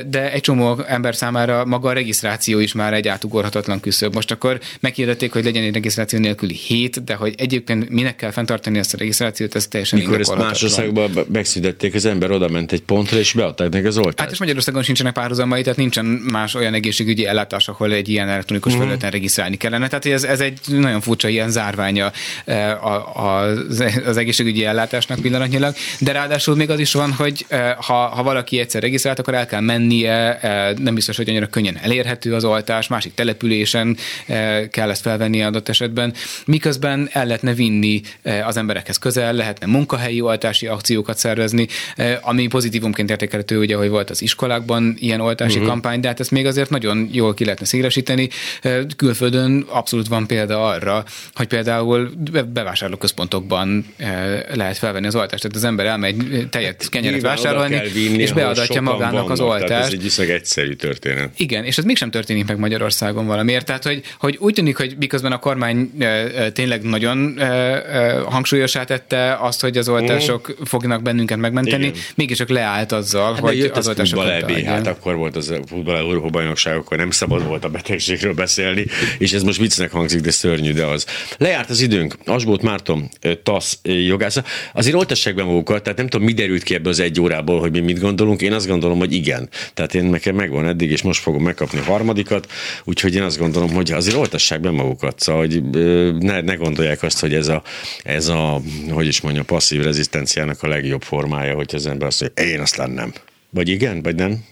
de egy csomó ember számára maga a regisztráció is már egy átugorhatatlan küszöb. Most akkor meghirdették, hogy legyen egy regisztráció nélküli hét, de hogy egyébként minek kell fenntartani ezt a regisztrációt, ez teljesen Mikor ezt más országban megszüntették, az ember oda ment egy pontra, és beadták neki az oltást. Hát és Magyarországon sincsenek párhuzamai, tehát nincsen más olyan egészségügyi ellátás, ahol egy ilyen elektronikus uh-huh. felületen regisztrálni kellene. Tehát ez, ez egy nagyon furcsa ilyen zárványa eh, az, az egészségügyi ellátásnak pillanatnyilag, de ráadásul még az is van, hogy eh, ha, ha valaki egyszer regisztrált, akkor el kell mennie, eh, nem biztos, hogy annyira könnyen elérhető az oltás, másik településen kell ezt felvenni adott esetben, miközben el lehetne vinni az emberekhez közel, lehetne munkahelyi oltási akció, akciókat szervezni, eh, ami pozitívumként értékelhető, ugye, hogy volt az iskolákban ilyen oltási uh-huh. kampány, de hát ezt még azért nagyon jól ki lehetne szélesíteni. Eh, külföldön abszolút van példa arra, hogy például bevásárlóközpontokban eh, lehet felvenni az oltást. Tehát az ember elmegy tejet, kenyeret vásárolni, vinni, és beadatja magának vannak, az oltást. Tehát ez egy viszonylag egyszerű történet. Igen, és ez mégsem történik meg Magyarországon valamiért. Tehát, hogy, hogy úgy tűnik, hogy miközben a kormány tényleg nagyon hangsúlyosá tette azt, hogy az oltások uh-huh. fog fognak bennünket megmenteni, Igen. mégiscsak leállt azzal, hát hogy az a hát akkor volt az futball Európa bajnokság, akkor nem szabad volt a betegségről beszélni, és ez most viccnek hangzik, de szörnyű, de az. Lejárt az időnk. Asbót Márton, TASZ jogásza. Azért oltassák be magukat, tehát nem tudom, mi derült ki ebből az egy órából, hogy mi mit gondolunk. Én azt gondolom, hogy igen. Tehát én nekem megvan eddig, és most fogom megkapni a harmadikat, úgyhogy én azt gondolom, hogy azért oltassák be magukat. Szóval, hogy ne, ne gondolják azt, hogy ez a, ez a, hogy is mondja, passzív rezisztenciának a legjobb formája, hogy az ember azt mondja, én azt lennem. Vagy igen, vagy nem?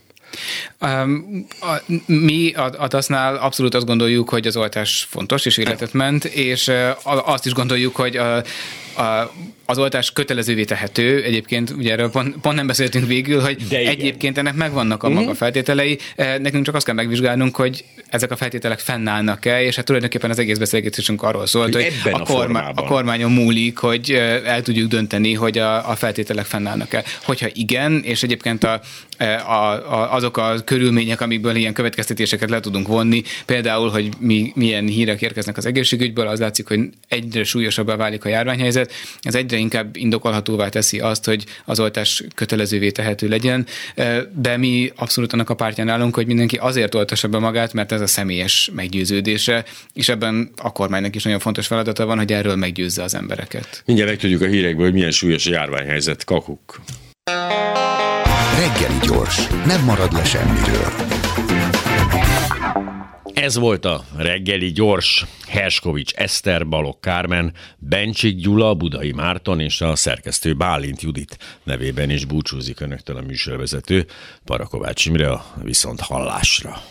Um, a, mi a, a TASZ-nál abszolút azt gondoljuk, hogy az oltás fontos és életet ment, és azt is gondoljuk, hogy a, a, az oltás kötelezővé tehető, egyébként ugye erről pont, pont nem beszéltünk végül, hogy De egyébként ennek megvannak a uh-huh. maga feltételei, nekünk csak azt kell megvizsgálnunk, hogy ezek a feltételek fennállnak-e, és hát tulajdonképpen az egész beszélgetésünk arról szólt, hogy, hogy a, a, kormány, a kormányon múlik, hogy el tudjuk dönteni, hogy a, a feltételek fennállnak-e. Hogyha igen, és egyébként a, a, a, azok a körülmények, amikből ilyen következtetéseket le tudunk vonni, például, hogy mi, milyen hírek érkeznek az egészségügyből, az látszik, hogy egyre súlyosabbá válik a járványhelyzet, ez egyre inkább indokolhatóvá teszi azt, hogy az oltás kötelezővé tehető legyen, de mi abszolút annak a pártján állunk, hogy mindenki azért oltassa be magát, mert ez a személyes meggyőződése, és ebben a kormánynak is nagyon fontos feladata van, hogy erről meggyőzze az embereket. Mindjárt megtudjuk a hírekből, hogy milyen súlyos a járványhelyzet. Kakuk. Reggeli gyors, nem marad le semmiről. Ez volt a reggeli gyors. Herskovics Eszter, Balok Kármen, Bencsik Gyula, Budai Márton és a szerkesztő Bálint Judit nevében is búcsúzik önöktől a műsorvezető Parakovács Imre a viszont hallásra.